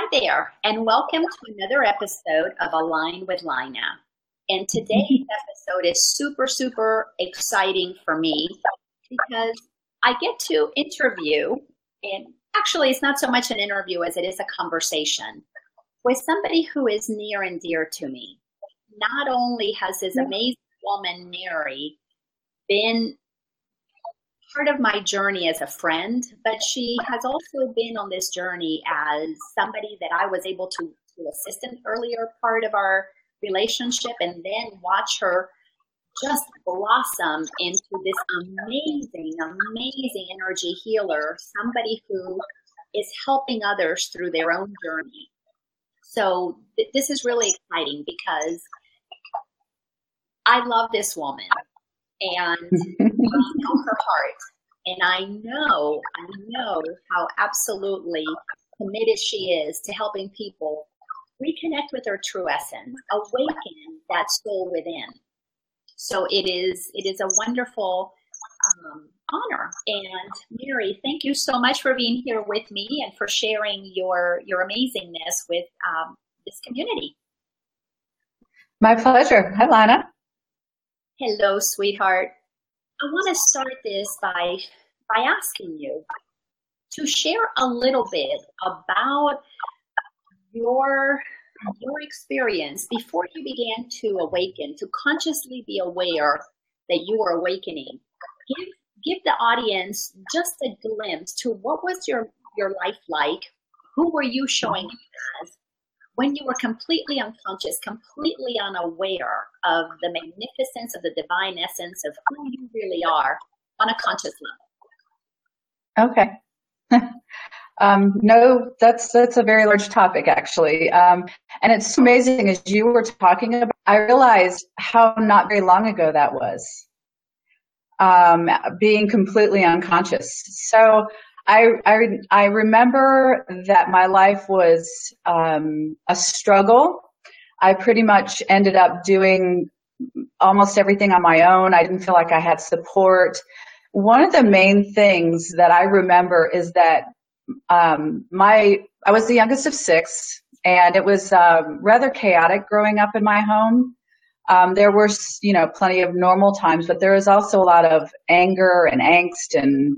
Hi there, and welcome to another episode of Align with Lina. And today's episode is super, super exciting for me because I get to interview, and actually, it's not so much an interview as it is a conversation with somebody who is near and dear to me. Not only has this amazing woman, Mary, been part of my journey as a friend, but she has also been on this journey as somebody that I was able to, to assist in earlier part of our relationship and then watch her just blossom into this amazing, amazing energy healer, somebody who is helping others through their own journey. So th- this is really exciting because I love this woman and I know her heart. And I know, I know how absolutely committed she is to helping people reconnect with their true essence, awaken that soul within. So it is, it is a wonderful um, honor. And Mary, thank you so much for being here with me and for sharing your your amazingness with um, this community. My pleasure. Hi, Lana. Hello, sweetheart. I want to start this by by asking you to share a little bit about your your experience before you began to awaken, to consciously be aware that you were awakening. Give give the audience just a glimpse to what was your your life like? Who were you showing up as? When you were completely unconscious, completely unaware of the magnificence of the divine essence of who you really are on a conscious level? Okay. um, no, that's that's a very large topic actually, um, and it's amazing as you were talking about. I realized how not very long ago that was, um, being completely unconscious. So I, I, I remember that my life was um, a struggle. I pretty much ended up doing almost everything on my own. I didn't feel like I had support. One of the main things that I remember is that um, my I was the youngest of six, and it was uh, rather chaotic growing up in my home. Um, there were, you know, plenty of normal times, but there was also a lot of anger and angst and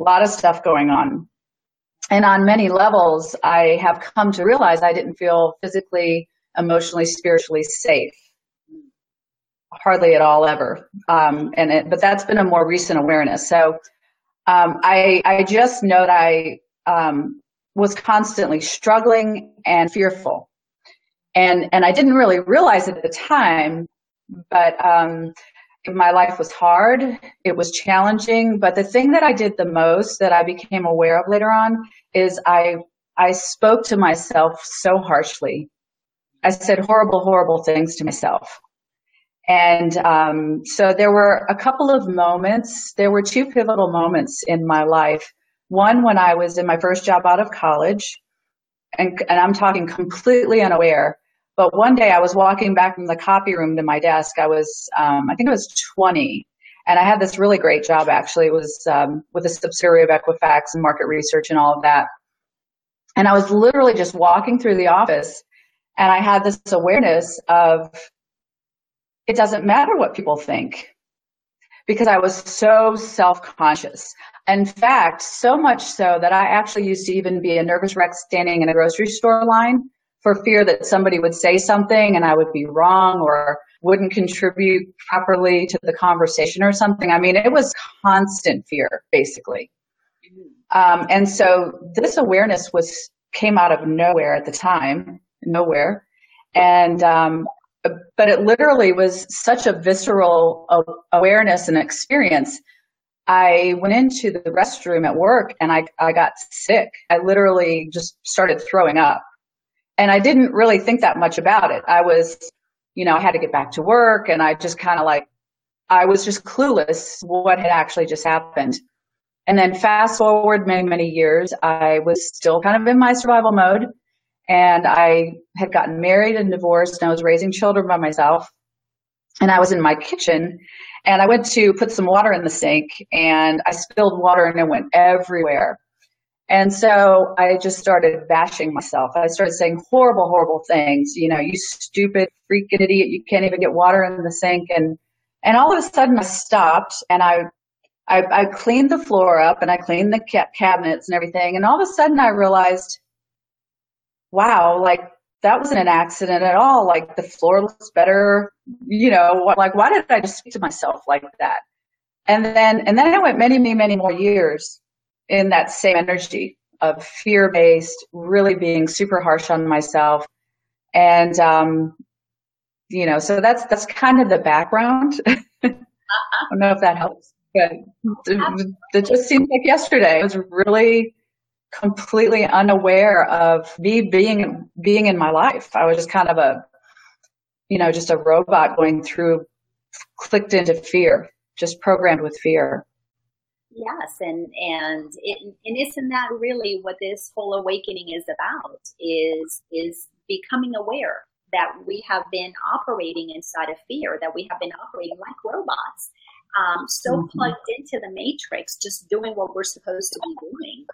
a lot of stuff going on. And on many levels, I have come to realize I didn't feel physically, emotionally, spiritually safe. Hardly at all ever. Um, and it, but that's been a more recent awareness. So um, I, I just know that I um, was constantly struggling and fearful. And, and I didn't really realize it at the time, but um, my life was hard. It was challenging. But the thing that I did the most that I became aware of later on is I, I spoke to myself so harshly. I said horrible, horrible things to myself. And um, so there were a couple of moments. There were two pivotal moments in my life. One when I was in my first job out of college, and, and I'm talking completely unaware but one day I was walking back from the copy room to my desk. I was, um, I think I was 20, and I had this really great job. Actually, it was um, with a subsidiary of Equifax and market research and all of that. And I was literally just walking through the office, and I had this awareness of it doesn't matter what people think because I was so self-conscious. In fact, so much so that I actually used to even be a nervous wreck standing in a grocery store line for fear that somebody would say something and I would be wrong or wouldn't contribute properly to the conversation or something. I mean, it was constant fear, basically. Um, and so this awareness was came out of nowhere at the time, nowhere, and um, but it literally was such a visceral awareness and experience. I went into the restroom at work and I I got sick. I literally just started throwing up and I didn't really think that much about it. I was, you know, I had to get back to work and I just kind of like, I was just clueless what had actually just happened. And then fast forward many, many years, I was still kind of in my survival mode and I had gotten married and divorced and I was raising children by myself. And I was in my kitchen and I went to put some water in the sink and I spilled water and it went everywhere. And so I just started bashing myself. I started saying horrible, horrible things. You know, you stupid freaking idiot. You can't even get water in the sink. And, and all of a sudden I stopped and I, I, I cleaned the floor up and I cleaned the ca- cabinets and everything. And all of a sudden I realized, wow, like that wasn't an accident at all. Like the floor looks better. You know, like why did I just speak to myself like that? And then, and then I went many, many, many more years in that same energy of fear based, really being super harsh on myself. And, um, you know, so that's, that's kind of the background. I don't know if that helps, but it, it just seems like yesterday I was really completely unaware of me being, being in my life. I was just kind of a, you know, just a robot going through, clicked into fear, just programmed with fear. Yes, and and it, and isn't that really what this whole awakening is about? Is is becoming aware that we have been operating inside of fear, that we have been operating like robots, um, so mm-hmm. plugged into the matrix, just doing what we're supposed to be doing,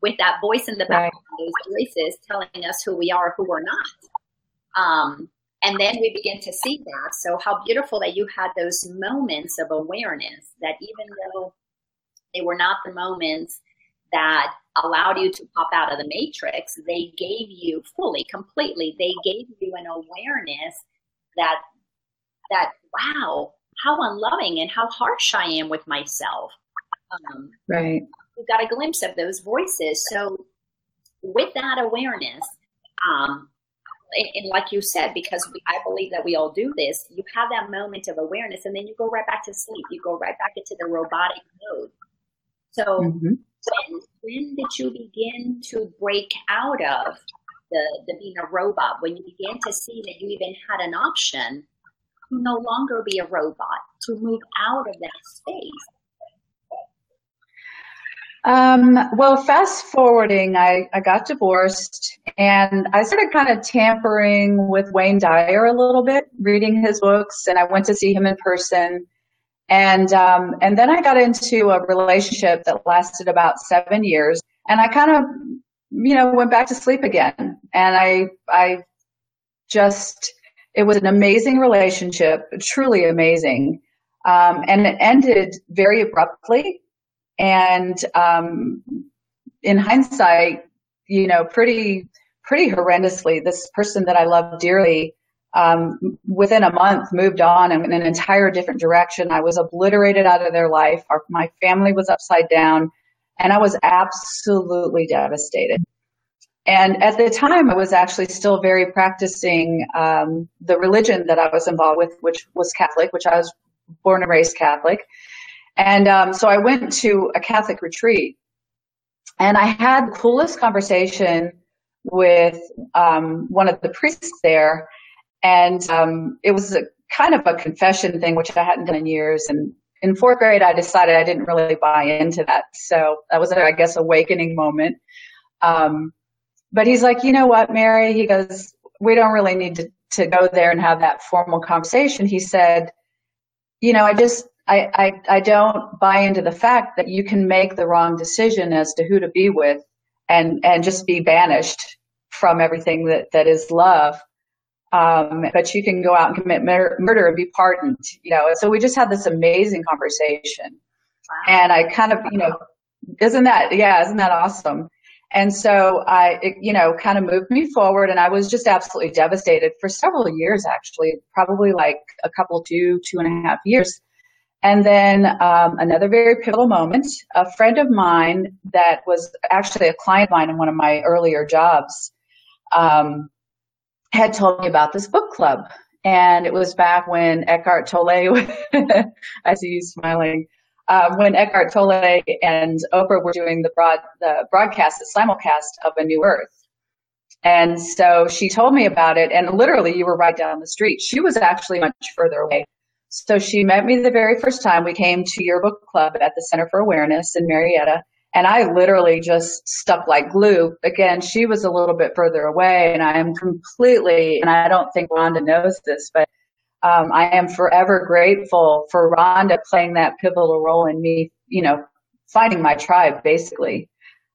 with that voice in the back, right. those voices telling us who we are, who we're not. Um, and then we begin to see that. So how beautiful that you had those moments of awareness that even though they were not the moments that allowed you to pop out of the matrix. They gave you fully, completely, they gave you an awareness that, that, wow, how unloving and how harsh I am with myself. Um, right. We got a glimpse of those voices. So with that awareness, um, and, and, like you said, because we, I believe that we all do this, you have that moment of awareness and then you go right back to sleep. You go right back into the robotic mode. So mm-hmm. when, when did you begin to break out of the, the being a robot? When you began to see that you even had an option to no longer be a robot, to move out of that space? Um, well, fast forwarding, I, I got divorced and I started kind of tampering with Wayne Dyer a little bit, reading his books, and I went to see him in person. And um, and then I got into a relationship that lasted about seven years, and I kind of, you know, went back to sleep again. And I I just it was an amazing relationship, truly amazing, um, and it ended very abruptly. And um, in hindsight, you know, pretty pretty horrendously. This person that I love dearly um, within a month moved on in an entire different direction. I was obliterated out of their life. Our, my family was upside down and I was absolutely devastated. And at the time, I was actually still very practicing um, the religion that I was involved with, which was Catholic, which I was born and raised Catholic. And um, so I went to a Catholic retreat, and I had the coolest conversation with um, one of the priests there. And um, it was a kind of a confession thing, which I hadn't done in years. And in fourth grade, I decided I didn't really buy into that. So that was, I guess, awakening moment. Um, but he's like, you know what, Mary? He goes, we don't really need to, to go there and have that formal conversation. He said, you know, I just, I, I, I don't buy into the fact that you can make the wrong decision as to who to be with and, and just be banished from everything that, that is love. Um, but you can go out and commit mur- murder and be pardoned, you know. So we just had this amazing conversation, wow. and I kind of, you know, isn't that, yeah, isn't that awesome? And so I, it, you know, kind of moved me forward, and I was just absolutely devastated for several years, actually, probably like a couple, two, two and a half years. And then um, another very pivotal moment, a friend of mine that was actually a client of mine in one of my earlier jobs. Um, had told me about this book club. And it was back when Eckhart Tolle, I see you smiling, uh, when Eckhart Tolle and Oprah were doing the broad, the broadcast, the simulcast of A New Earth. And so she told me about it, and literally, you were right down the street. She was actually much further away. So she met me the very first time we came to your book club at the Center for Awareness in Marietta. And I literally just stuck like glue. Again, she was a little bit further away and I am completely, and I don't think Rhonda knows this, but um, I am forever grateful for Rhonda playing that pivotal role in me, you know, finding my tribe basically.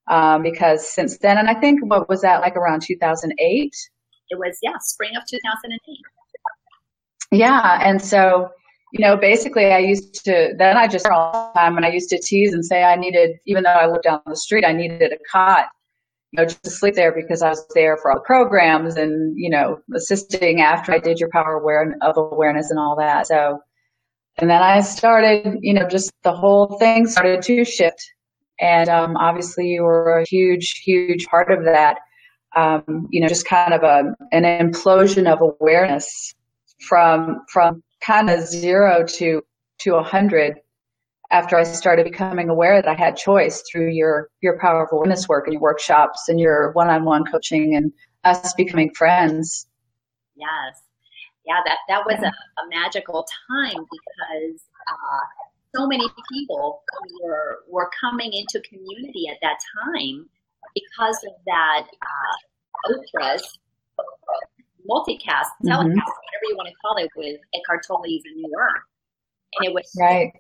um, because since then, and I think what was that like around 2008? It was, yeah, spring of 2008. Yeah. And so, you know, basically I used to, then I just all the time and I used to tease and say I needed, even though I lived down the street, I needed a cot, you know, just to sleep there because I was there for all the programs and, you know, assisting after I did your power aware of awareness and all that. So, and then I started, you know, just the whole thing started to shift. And um, obviously you were a huge, huge part of that. Um, you know, just kind of a, an implosion of awareness from from kind of zero to to a hundred after I started becoming aware that I had choice through your your power of awareness work and your workshops and your one-on-one coaching and us becoming friends. Yes, yeah, that that was a, a, magical time because uh, so many people were were coming into community at that time because of that uh, Oprah's multicast, mm-hmm. telecast, whatever you want to call it, with Eckhart Tolle's A New Earth. And it was right.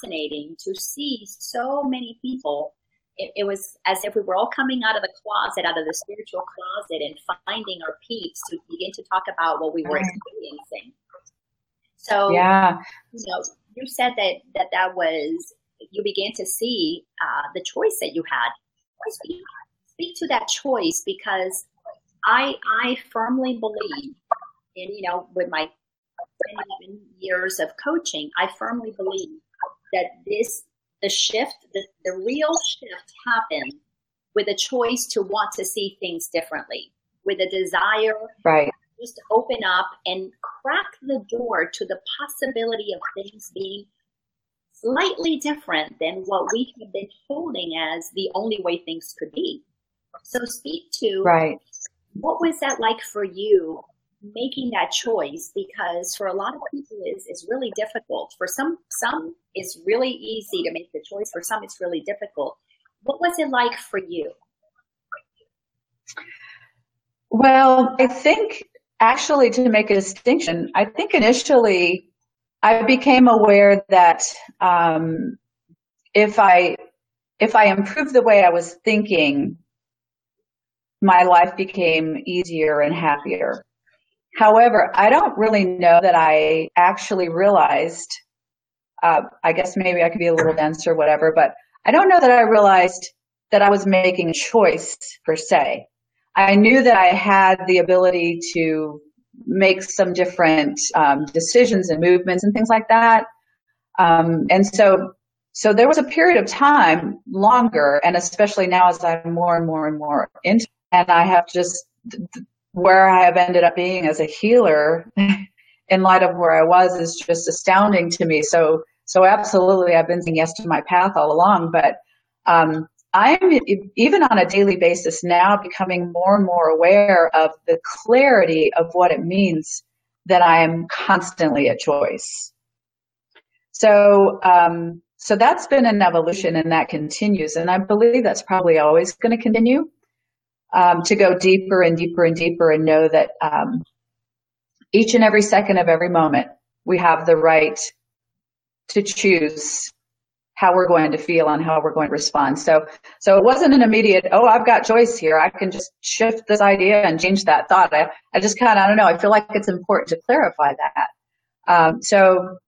fascinating to see so many people. It, it, was as if we were all coming out of the closet, out of the spiritual closet, and finding our peeps to begin to talk about what we were experiencing. So, yeah, you know, you said that that that was you began to see uh, the choice that you had. Speak to that choice because I I firmly believe in you know with my 11 years of coaching, I firmly believe that this the shift, the, the real shift happened with a choice to want to see things differently, with a desire right. just open up and crack the door to the possibility of things being slightly different than what we have been holding as the only way things could be. So speak to right. What was that like for you making that choice? Because for a lot of people is is really difficult. For some some it's really easy to make the choice. For some it's really difficult. What was it like for you? Well, I think actually to make a distinction, I think initially I became aware that um, if I if I improved the way I was thinking, my life became easier and happier. However, I don't really know that I actually realized, uh, I guess maybe I could be a little dense or whatever, but I don't know that I realized that I was making a choice per se. I knew that I had the ability to make some different um, decisions and movements and things like that. Um, and so so there was a period of time longer, and especially now as I'm more and more and more into, and I have just where I have ended up being as a healer in light of where I was is just astounding to me. So, so absolutely, I've been saying yes to my path all along, but um, I'm even on a daily basis now becoming more and more aware of the clarity of what it means that I am constantly a choice. So, um, so that's been an evolution and that continues. And I believe that's probably always going to continue um, to go deeper and deeper and deeper and know that um, each and every second of every moment we have the right to choose how we're going to feel and how we're going to respond. So, so it wasn't an immediate, oh, I've got choice here. I can just shift this idea and change that thought. I, I just kind of, I don't know. I feel like it's important to clarify that. Um, so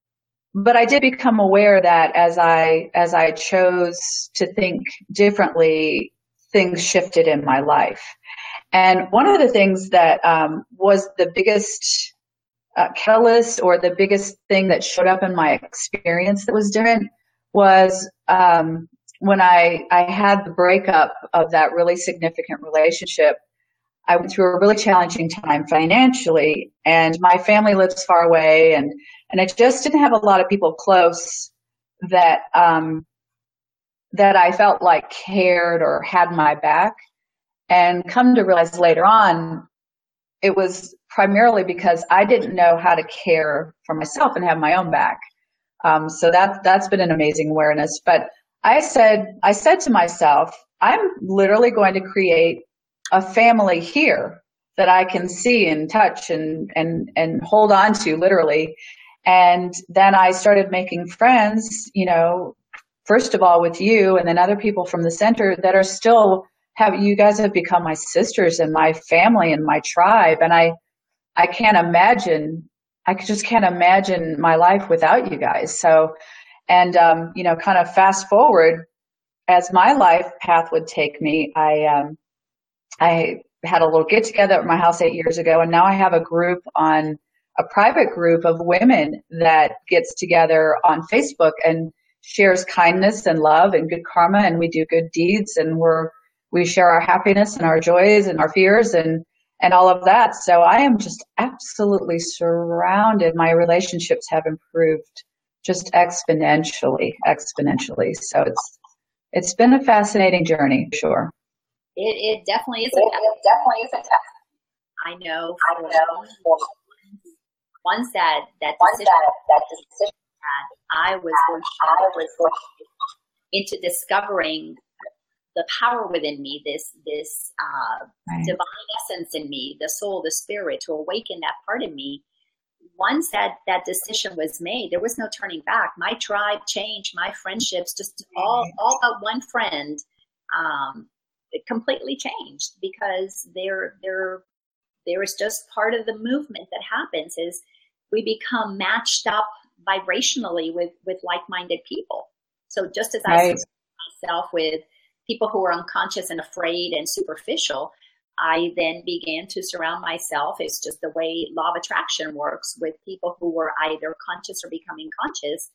but I did become aware that as I as I chose to think differently, things shifted in my life. And one of the things that um, was the biggest uh, catalyst or the biggest thing that showed up in my experience that was different was um, when I I had the breakup of that really significant relationship. I went through a really challenging time financially, and my family lives far away, and and I just didn't have a lot of people close that um, that I felt like cared or had my back. And come to realize later on, it was primarily because I didn't know how to care for myself and have my own back. Um, so that that's been an amazing awareness. But I said I said to myself, I'm literally going to create a family here that I can see and touch and and and hold on to literally and then I started making friends, you know, first of all with you and then other people from the center that are still have you guys have become my sisters and my family and my tribe and I I can't imagine I just can't imagine my life without you guys. So and um, you know, kind of fast forward as my life path would take me, I um, I had a little get together at my house eight years ago, and now I have a group on a private group of women that gets together on Facebook and shares kindness and love and good karma, and we do good deeds, and we're we share our happiness and our joys and our fears and and all of that. So I am just absolutely surrounded. My relationships have improved just exponentially, exponentially. So it's it's been a fascinating journey, sure. It, it definitely is. It, it definitely is a test. I know. I know. Once that that Once that, that decision I was was into discovering the power within me, this this uh, right. divine essence in me, the soul, the spirit, to awaken that part of me. Once that that decision was made, there was no turning back. My tribe changed, my friendships, just all all but one friend, um, it completely changed because there there they're there is just part of the movement that happens is we become matched up vibrationally with with like-minded people. So just as right. I myself with people who are unconscious and afraid and superficial, I then began to surround myself. It's just the way law of attraction works with people who were either conscious or becoming conscious,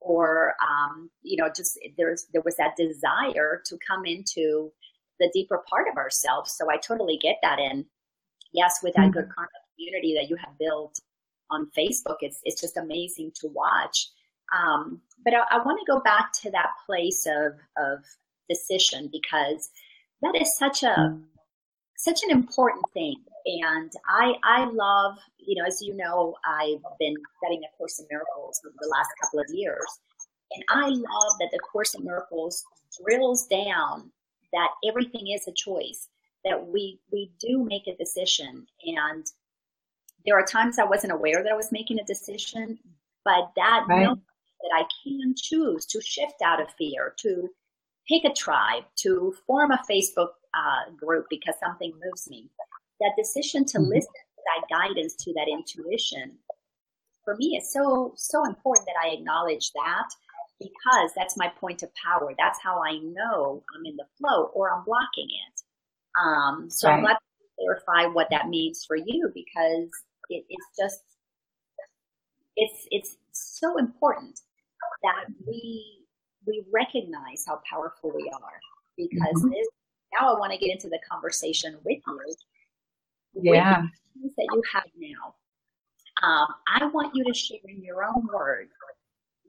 or um, you know, just there's there was that desire to come into the deeper part of ourselves. So I totally get that. And yes, with that mm-hmm. good karma community that you have built on Facebook, it's it's just amazing to watch. Um, but I, I want to go back to that place of of decision because that is such a such an important thing. And I I love, you know, as you know, I've been studying a Course in Miracles over the last couple of years. And I love that the Course in Miracles drills down that everything is a choice, that we we do make a decision. And there are times I wasn't aware that I was making a decision, but that right. that I can choose to shift out of fear, to pick a tribe, to form a Facebook uh, group because something moves me. That decision to mm-hmm. listen to that guidance, to that intuition, for me is so so important that I acknowledge that because that's my point of power. That's how I know I'm in the flow or I'm blocking it. Um, so right. let's clarify what that means for you because it, it's just it's it's so important that we we recognize how powerful we are because mm-hmm. this, now I want to get into the conversation with you. Yeah. With that you have now. Um, I want you to share in your own words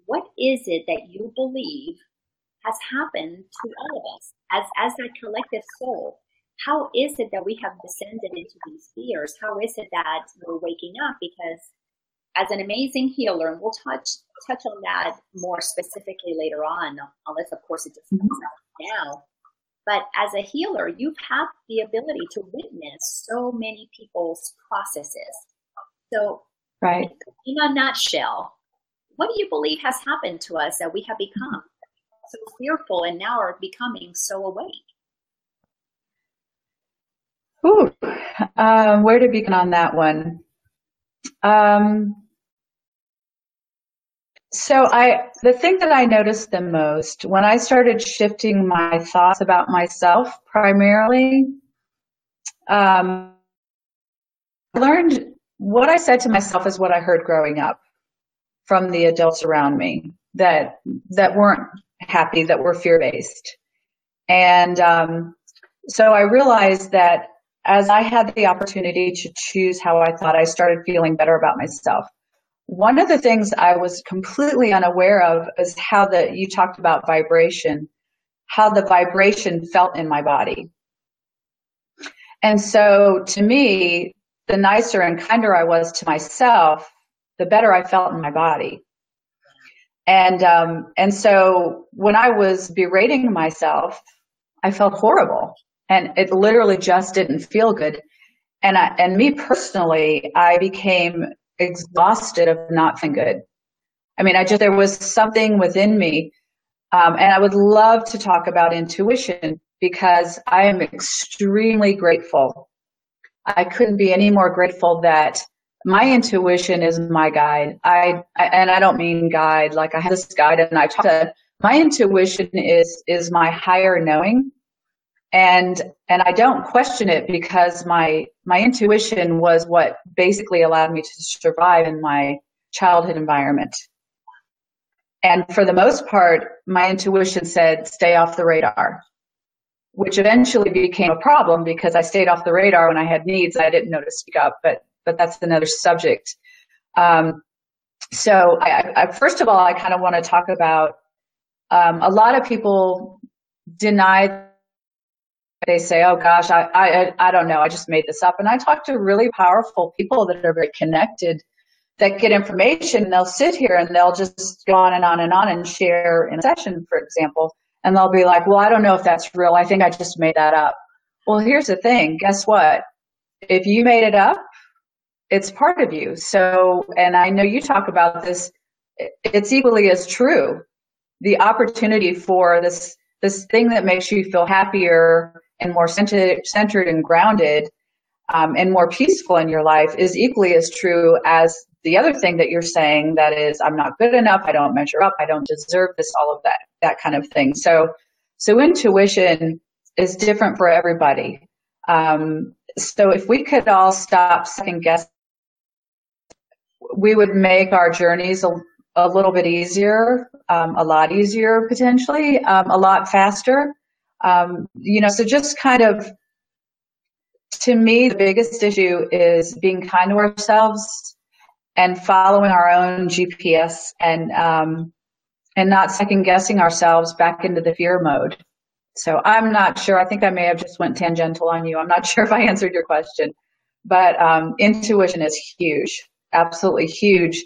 what is it that you believe has happened to all of us as as a collective soul? How is it that we have descended into these fears? How is it that we're waking up? Because as an amazing healer, and we'll touch touch on that more specifically later on, unless of course it just comes mm-hmm. out now. But as a healer, you've had the ability to witness so many people's processes. So, right. in a nutshell, what do you believe has happened to us that we have become so fearful and now are becoming so awake? Ooh, um, where to begin on that one? Um, so I, the thing that I noticed the most when I started shifting my thoughts about myself primarily, um, I learned what I said to myself is what I heard growing up from the adults around me that, that weren't happy, that were fear based. And, um, so I realized that as I had the opportunity to choose how I thought, I started feeling better about myself. One of the things I was completely unaware of is how the, you talked about vibration, how the vibration felt in my body. And so to me, the nicer and kinder I was to myself, the better I felt in my body. And, um, and so when I was berating myself, I felt horrible and it literally just didn't feel good. And I, and me personally, I became exhausted of not feeling good. I mean, I just, there was something within me. Um, and I would love to talk about intuition because I am extremely grateful. I couldn't be any more grateful that my intuition is my guide. I, I, and I don't mean guide like I have this guide and I talk to my intuition is is my higher knowing and and I don't question it because my my intuition was what basically allowed me to survive in my childhood environment. And for the most part, my intuition said stay off the radar, which eventually became a problem because I stayed off the radar when I had needs. I didn't know to speak up, but but that's another subject. Um, so I, I, first of all, I kind of want to talk about um, a lot of people deny. They say, "Oh gosh, I, I I don't know. I just made this up." And I talk to really powerful people that are very connected, that get information. And they'll sit here and they'll just go on and on and on and share in a session, for example, and they'll be like, "Well, I don't know if that's real. I think I just made that up." Well, here's the thing. Guess what? If you made it up, it's part of you. So, and I know you talk about this, it's equally as true. The opportunity for this, this thing that makes you feel happier and more centered, centered and grounded um, and more peaceful in your life is equally as true as the other thing that you're saying that is i'm not good enough. I don't measure up. I don't deserve this all of that that kind of thing. So so intuition is different for everybody. Um, so if we could all stop second guessing we would make our journeys a, a little bit easier, um, a lot easier potentially, um, a lot faster. Um, you know, so just kind of, to me, the biggest issue is being kind to ourselves and following our own GPS and um, and not second guessing ourselves back into the fear mode. So I'm not sure. I think I may have just went tangential on you. I'm not sure if I answered your question, but um, intuition is huge absolutely huge.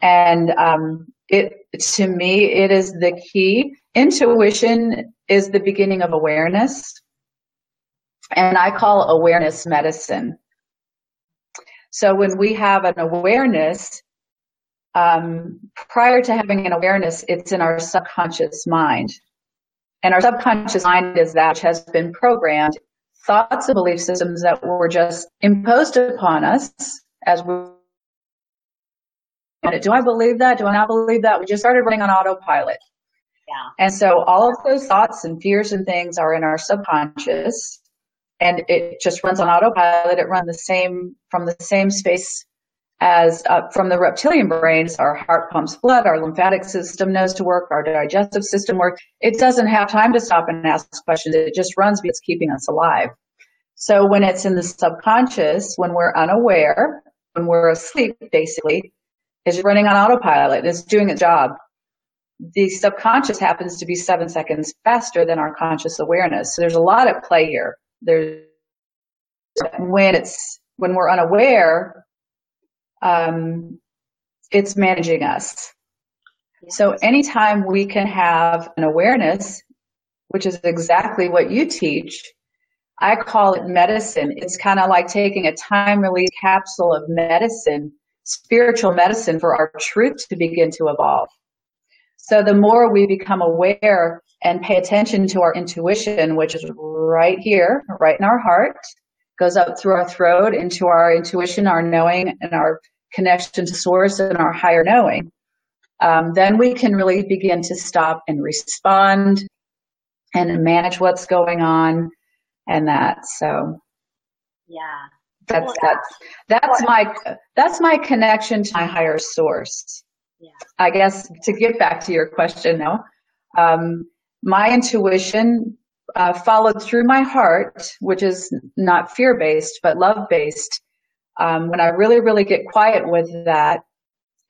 And um, it to me, it is the key. Intuition is the beginning of awareness, and I call awareness medicine. So when we have an awareness, um, prior to having an awareness, it's in our subconscious mind. And our subconscious mind is that which has been programmed thoughts and belief systems that were just imposed upon us as we do I believe that? Do I not believe that? We just started running on autopilot. And so all of those thoughts and fears and things are in our subconscious and it just runs on autopilot. It runs the same from the same space as uh, from the reptilian brains. Our heart pumps blood, our lymphatic system knows to work, our digestive system works. It doesn't have time to stop and ask questions. It just runs because it's keeping us alive. So when it's in the subconscious, when we're unaware, when we're asleep, basically, is running on autopilot. It's doing its job. The subconscious happens to be seven seconds faster than our conscious awareness. So there's a lot at play here. There's when it's when we're unaware, um, it's managing us. So anytime we can have an awareness, which is exactly what you teach, I call it medicine. It's kind of like taking a time release capsule of medicine spiritual medicine for our truth to begin to evolve. So the more we become aware and pay attention to our intuition, which is right here, right in our heart, goes up through our throat into our intuition, our knowing, and our connection to source and our higher knowing, um, then we can really begin to stop and respond and manage what's going on and that. So, yeah, that's that's that's my that's my connection to my higher source. I guess to get back to your question now, um, my intuition uh, followed through my heart, which is not fear based but love based. Um, when I really really get quiet with that,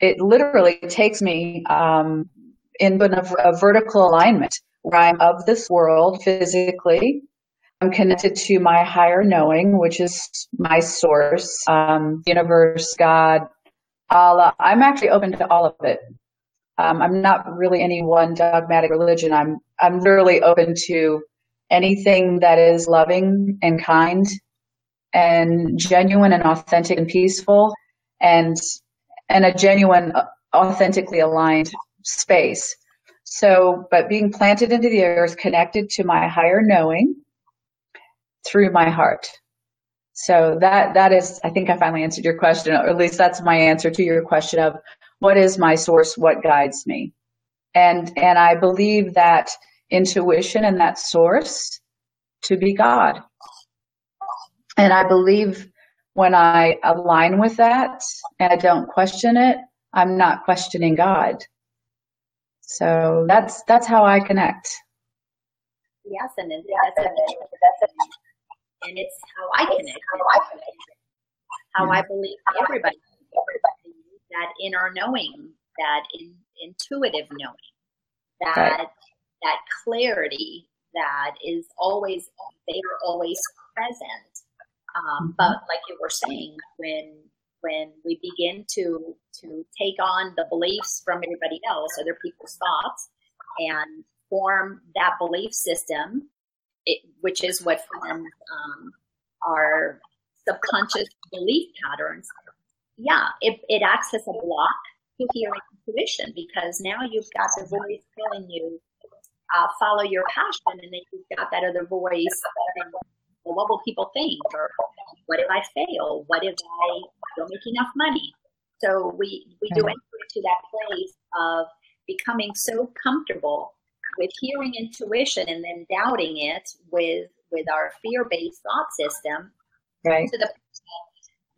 it literally takes me um, in a, a vertical alignment where I'm of this world physically I'm connected to my higher knowing, which is my source, um, universe, God, I'm actually open to all of it. Um, I'm not really any one dogmatic religion. I'm I'm literally open to anything that is loving and kind and genuine and authentic and peaceful and and a genuine authentically aligned space. So, but being planted into the earth, connected to my higher knowing, through my heart. So that that is, I think I finally answered your question, or at least that's my answer to your question of what is my source, what guides me, and and I believe that intuition and that source to be God, and I believe when I align with that and I don't question it, I'm not questioning God. So that's that's how I connect. Yes, and that's, and it's how I connect. How I believe everybody, that inner knowing, that in, intuitive knowing, that right. that clarity that is always they are always present. Um, mm-hmm. But like you were saying, when when we begin to to take on the beliefs from everybody else, other people's thoughts, and form that belief system, it, which is what forms um, our subconscious belief patterns, yeah, it, it acts as a block to hearing intuition because now you've got the voice telling you, uh, follow your passion, and then you've got that other voice well, what will people think? Or what if I fail? What if I don't make enough money? So we, we do enter into that place of becoming so comfortable with hearing intuition and then doubting it with with our fear-based thought system right. to the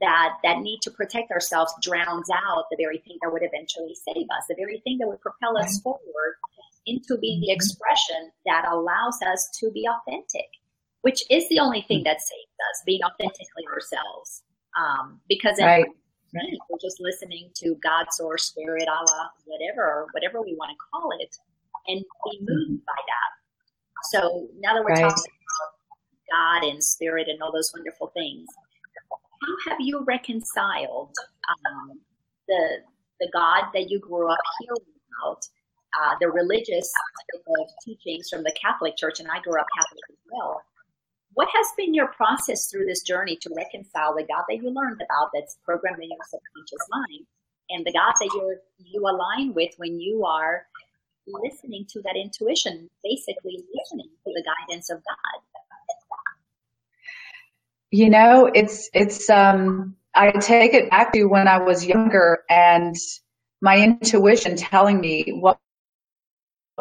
that that need to protect ourselves drowns out the very thing that would eventually save us, the very thing that would propel right. us forward into being the mm-hmm. expression that allows us to be authentic, which is the only thing that saves us, being authentically ourselves. Um, because right. Right, we're just listening to God, source, spirit, Allah, whatever, whatever we want to call it, and be moved mm-hmm. by that. So now that we're right. talking about God and spirit and all those wonderful things. How have you reconciled um, the the God that you grew up hearing about, uh, the religious teachings from the Catholic Church, and I grew up Catholic as well. What has been your process through this journey to reconcile the God that you learned about that's programmed in your subconscious mind and the God that you you align with when you are listening to that intuition, basically listening to the guidance of God? You know, it's it's um I take it back to when I was younger and my intuition telling me what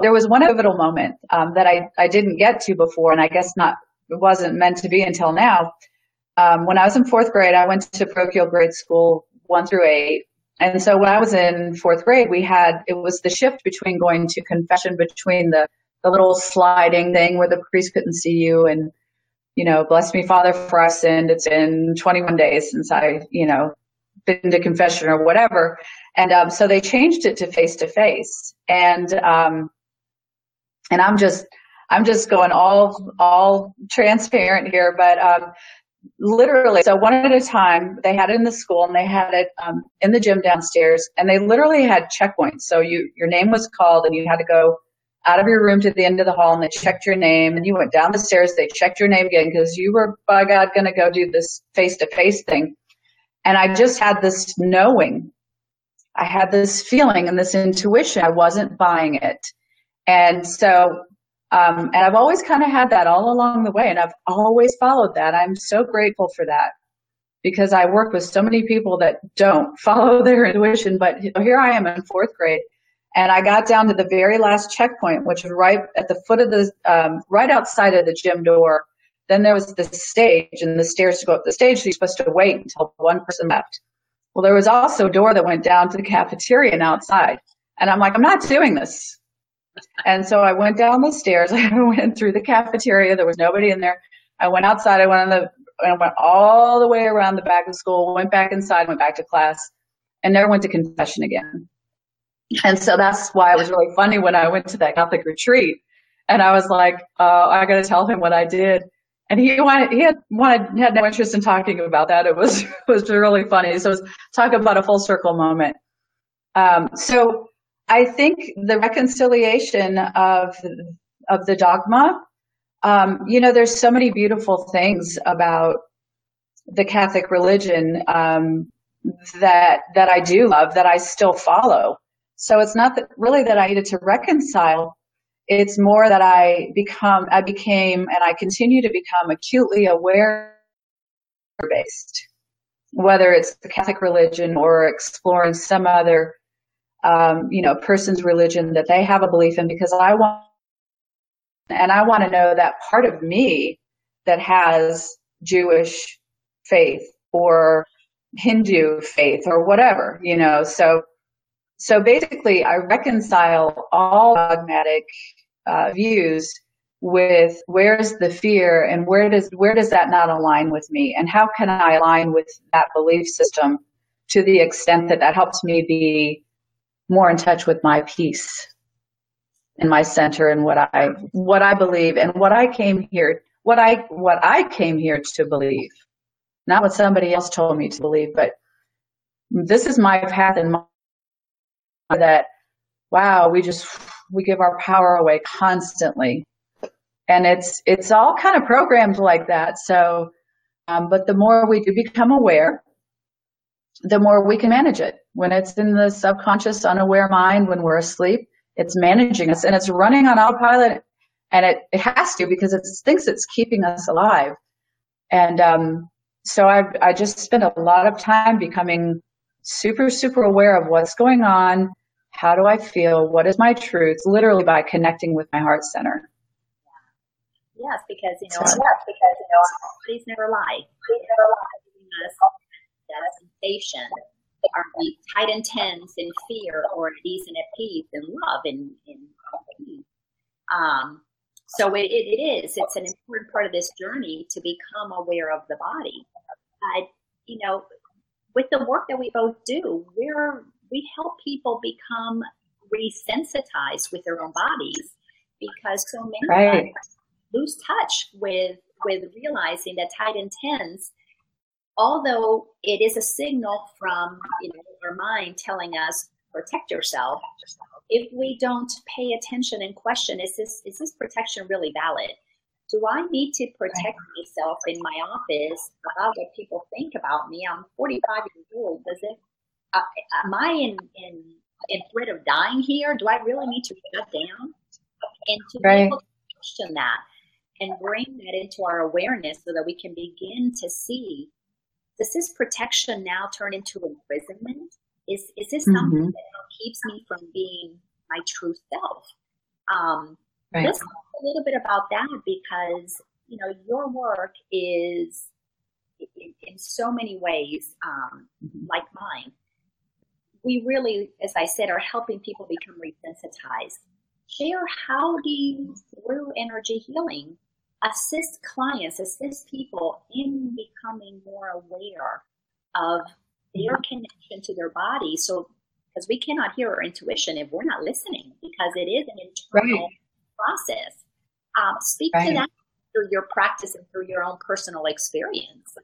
there was one pivotal moment um, that I, I didn't get to before and I guess not it wasn't meant to be until now. Um, when I was in fourth grade, I went to parochial grade school one through eight. And so when I was in fourth grade, we had, it was the shift between going to confession between the, the little sliding thing where the priest couldn't see you and you know, bless me, Father, for I sinned. It's been 21 days since I, you know, been to confession or whatever. And um, so they changed it to face to face. And um, and I'm just I'm just going all all transparent here, but um, literally, so one at a time. They had it in the school and they had it um, in the gym downstairs, and they literally had checkpoints. So you your name was called, and you had to go out of your room to the end of the hall and they checked your name and you went down the stairs. They checked your name again because you were, by God, going to go do this face to face thing. And I just had this knowing. I had this feeling and this intuition. I wasn't buying it. And so, um, and I've always kind of had that all along the way and I've always followed that. I'm so grateful for that because I work with so many people that don't follow their intuition. But here I am in fourth grade and I got down to the very last checkpoint, which was right at the foot of the, um, right outside of the gym door. Then there was the stage and the stairs to go up the stage. So you're supposed to wait until one person left. Well, there was also a door that went down to the cafeteria and outside. And I'm like, I'm not doing this. And so I went down the stairs. I went through the cafeteria. There was nobody in there. I went outside. I went on the, I went all the way around the back of school, went back inside, went back to class, and never went to confession again. And so that's why it was really funny when I went to that Catholic retreat and I was like, uh, I got to tell him what I did. And he wanted, he had wanted, had no interest in talking about that. It was, it was really funny. So was, talk about a full circle moment. Um, so I think the reconciliation of, of the dogma, um, you know, there's so many beautiful things about the Catholic religion, um, that, that I do love, that I still follow. So it's not that really that I needed to reconcile. it's more that I become, I became, and I continue to become acutely aware based, whether it's the Catholic religion or exploring some other, um, you know, person's religion that they have a belief in because I want, and I want to know that part of me that has Jewish faith or Hindu faith or whatever, you know, so so basically, I reconcile all dogmatic uh, views with where's the fear and where does where does that not align with me? And how can I align with that belief system to the extent that that helps me be more in touch with my peace and my center and what I what I believe and what I came here what I what I came here to believe. Not what somebody else told me to believe but this is my path and my that wow we just we give our power away constantly. And it's it's all kind of programmed like that. So um, but the more we do become aware the more we can manage it when it's in the subconscious unaware mind when we're asleep it's managing us and it's running on autopilot and it, it has to because it thinks it's keeping us alive and um, so I, I just spent a lot of time becoming super, super aware of what's going on. How do I feel? What is my truth? Literally by connecting with my heart center. Yes, because you know, so, yes, because you know, bodies never lie. They never lie. That sensation. Are we tight and tense in fear, or at ease and at peace in love and in peace? Um, so it, it, it is. It's an important part of this journey to become aware of the body. Uh, you know, with the work that we both do, we're we help people become resensitized with their own bodies because so many right. lose touch with with realizing that tight and tense although it is a signal from you know our mind telling us protect yourself if we don't pay attention and question is this is this protection really valid do I need to protect myself in my office about what people think about me? I'm 45 years old. Does it? Uh, am I in in in threat of dying here? Do I really need to shut down? And to right. be able to question that and bring that into our awareness so that we can begin to see does this protection now turn into imprisonment? Is is this something mm-hmm. that keeps me from being my true self? Um, Right. Let's talk a little bit about that because you know your work is in, in so many ways um, mm-hmm. like mine. We really, as I said, are helping people become resensitized. Share how do you, through energy healing, assist clients, assist people in becoming more aware of their mm-hmm. connection to their body. So, because we cannot hear our intuition if we're not listening, because it is an internal right process. Um, speak right. to that through your practice and through your own personal experience.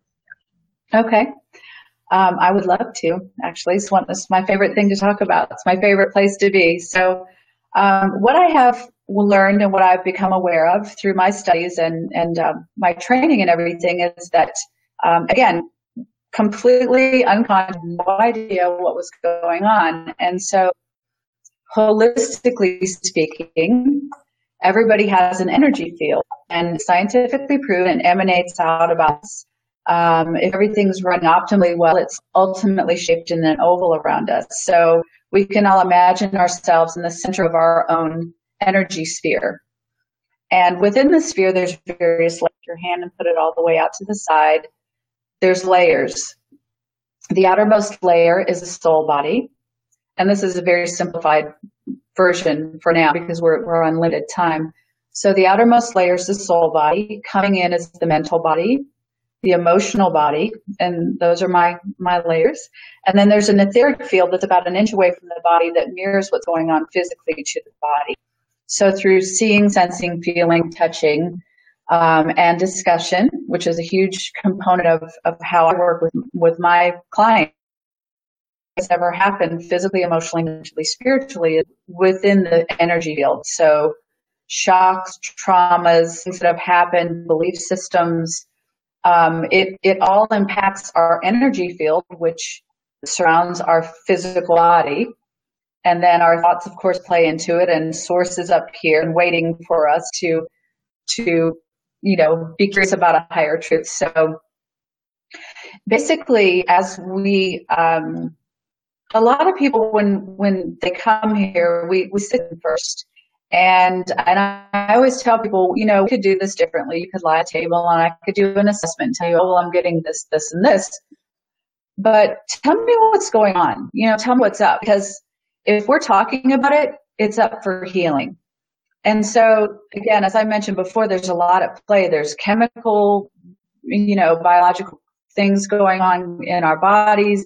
Okay. Um, I would love to, actually. It's, one, it's my favorite thing to talk about. It's my favorite place to be. So, um, what I have learned and what I've become aware of through my studies and, and um, my training and everything is that, um, again, completely unconscious, no idea what was going on. And so, holistically speaking, everybody has an energy field and scientifically proven and emanates out of us. Um, if everything's running optimally well, it's ultimately shaped in an oval around us. So we can all imagine ourselves in the center of our own energy sphere. And within the sphere, there's various layers. Your hand and put it all the way out to the side. There's layers. The outermost layer is the soul body. And this is a very simplified version for now because we're, we're on limited time. So the outermost layer is the soul body. Coming in is the mental body, the emotional body, and those are my, my layers. And then there's an etheric field that's about an inch away from the body that mirrors what's going on physically to the body. So through seeing, sensing, feeling, touching, um, and discussion, which is a huge component of, of how I work with, with my clients has ever happened physically, emotionally, mentally, spiritually within the energy field. So shocks, traumas, things that have happened, belief systems, um, it, it all impacts our energy field, which surrounds our physical body. And then our thoughts, of course, play into it and sources up here and waiting for us to, to, you know, be curious about a higher truth. So basically, as we, um, a lot of people, when, when they come here, we, we sit first. And, and I, always tell people, you know, we could do this differently. You could lie a table and I could do an assessment tell you, oh, well, I'm getting this, this, and this. But tell me what's going on. You know, tell me what's up. Because if we're talking about it, it's up for healing. And so, again, as I mentioned before, there's a lot at play. There's chemical, you know, biological things going on in our bodies.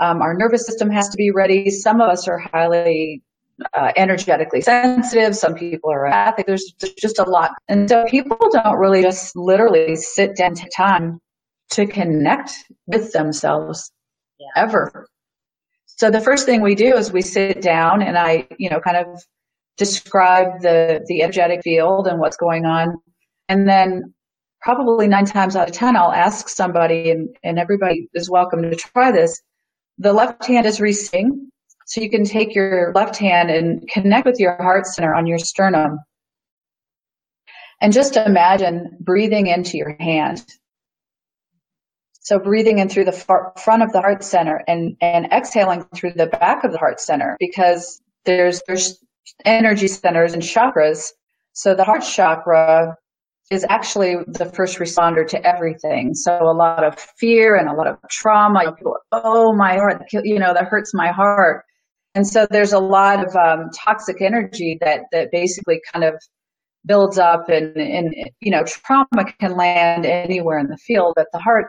Um, our nervous system has to be ready. Some of us are highly uh, energetically sensitive. Some people are empathic. There's, there's just a lot. And so people don't really just literally sit down to time to connect with themselves yeah. ever. So the first thing we do is we sit down and I, you know, kind of describe the, the energetic field and what's going on. And then probably nine times out of 10, I'll ask somebody and, and everybody is welcome to try this. The left hand is receiving. So you can take your left hand and connect with your heart center on your sternum. And just imagine breathing into your hand. So breathing in through the far, front of the heart center and, and exhaling through the back of the heart center because there's, there's energy centers and chakras. So the heart chakra is actually the first responder to everything. So a lot of fear and a lot of trauma. People, oh, my heart, you know, that hurts my heart. And so there's a lot of um, toxic energy that, that basically kind of builds up and, and, you know, trauma can land anywhere in the field, but the heart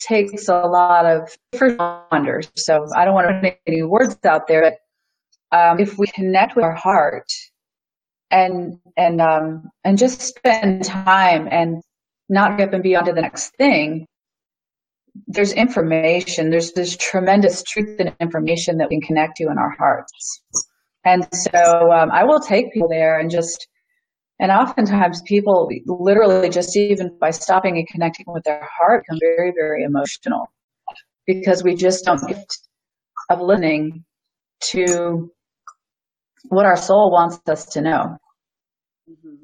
takes a lot of responders. So I don't want to put any words out there, but um, if we connect with our heart and and um, and just spend time and not get and be on to the next thing, there's information. There's this tremendous truth and information that we can connect to in our hearts. And so um, I will take people there and just and oftentimes people literally just even by stopping and connecting with their heart become very, very emotional because we just don't get of listening to what our soul wants us to know. Mm-hmm.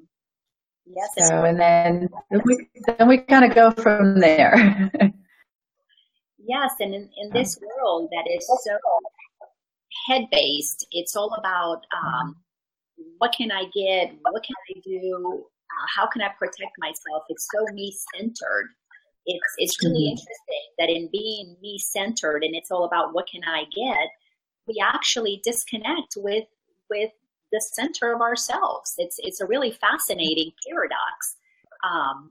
Yes. So, and then, then we, then we kind of go from there. yes. And in, in this world that is so head based, it's all about, um, what can I get? What can I do? Uh, how can I protect myself? It's so me centered. It's it's really mm-hmm. interesting that in being me centered and it's all about what can I get, we actually disconnect with with the center of ourselves. It's it's a really fascinating paradox. Um,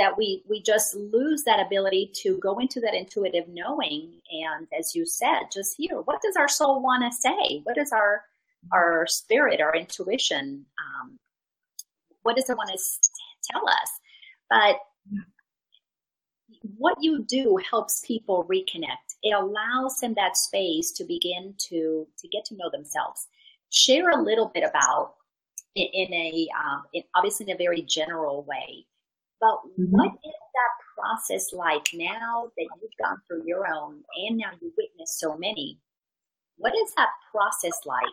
that we we just lose that ability to go into that intuitive knowing and as you said just hear what does our soul want to say what does our our spirit, our intuition. Um, what does it want to tell us? But what you do helps people reconnect. It allows them that space to begin to to get to know themselves. Share a little bit about in, in a um, in, obviously in a very general way, but mm-hmm. what is that process like now that you've gone through your own and now you witness so many? What is that process like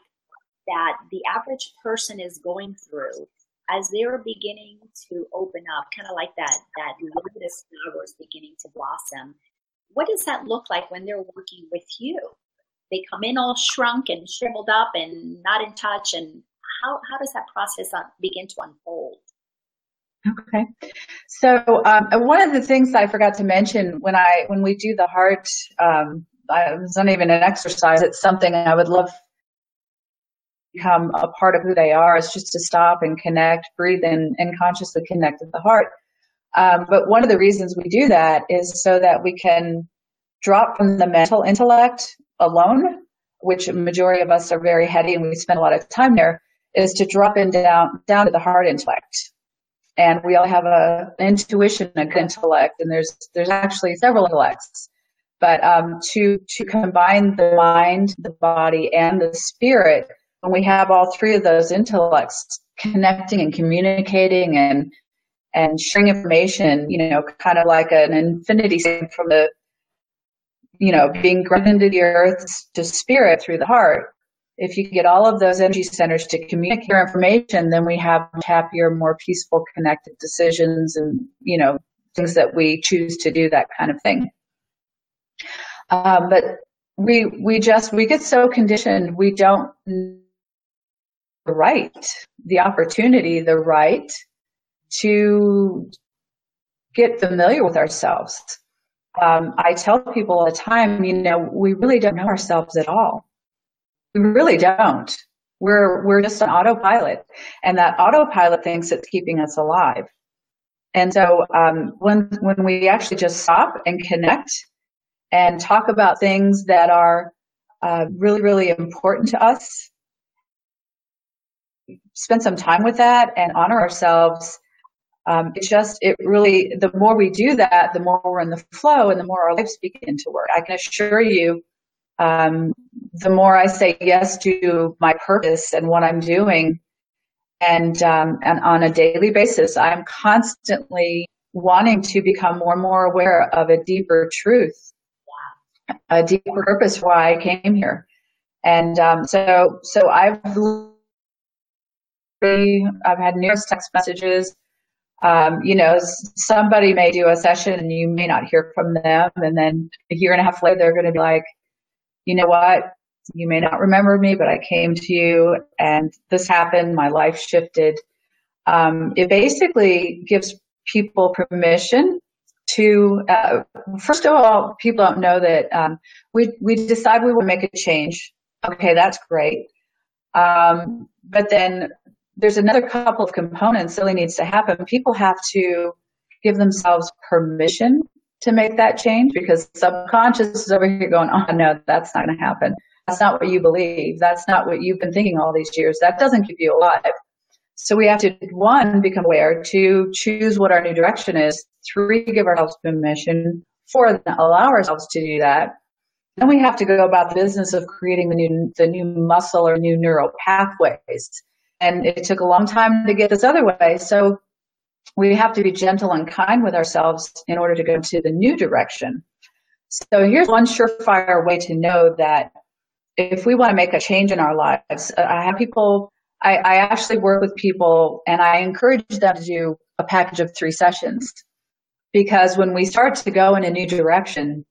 that the average person is going through as they're beginning to open up, kind of like that, that lotus is beginning to blossom. What does that look like when they're working with you? They come in all shrunk and shriveled up and not in touch. And how, how does that process begin to unfold? Okay. So um, one of the things I forgot to mention when I when we do the heart, um, it's not even an exercise. It's something I would love become a part of who they are is just to stop and connect, breathe in, and consciously connect with the heart. Um, but one of the reasons we do that is so that we can drop from the mental intellect alone, which majority of us are very heady and we spend a lot of time there, is to drop in down down to the heart intellect. And we all have a an intuition, a good intellect, and there's there's actually several intellects. But um, to to combine the mind, the body, and the spirit when we have all three of those intellects connecting and communicating and and sharing information, you know, kind of like an infinity from the, you know, being grounded into the earth to spirit through the heart, if you get all of those energy centers to communicate information, then we have happier, more peaceful, connected decisions and, you know, things that we choose to do, that kind of thing. Um, but we, we just, we get so conditioned, we don't right, the opportunity, the right to get familiar with ourselves. Um, I tell people all the time, you know, we really don't know ourselves at all. We really don't. We're, we're just on autopilot and that autopilot thinks it's keeping us alive. And so, um, when, when we actually just stop and connect and talk about things that are, uh, really, really important to us, spend some time with that and honor ourselves. Um, it just, it really, the more we do that, the more we're in the flow and the more our lives begin to work. I can assure you, um, the more I say yes to my purpose and what I'm doing, and um, and on a daily basis, I'm constantly wanting to become more and more aware of a deeper truth, a deeper purpose why I came here, and um, so so I've I've had numerous text messages. Um, you know, somebody may do a session and you may not hear from them, and then a year and a half later, they're going to be like, you know what? You may not remember me, but I came to you and this happened. My life shifted. Um, it basically gives people permission to, uh, first of all, people don't know that um, we, we decide we will make a change. Okay, that's great. Um, but then there's another couple of components that really needs to happen. People have to give themselves permission to make that change because subconscious is over here going, oh no, that's not going to happen. That's not what you believe. That's not what you've been thinking all these years. That doesn't keep you alive. So we have to, one, become aware, two, choose what our new direction is, three, give ourselves permission, four, allow ourselves to do that. Then we have to go about the business of creating the new, the new muscle or new neural pathways. And it took a long time to get this other way. So we have to be gentle and kind with ourselves in order to go to the new direction. So here's one surefire way to know that if we want to make a change in our lives, uh, I have people, I, I actually work with people and I encourage them to do a package of three sessions because when we start to go in a new direction,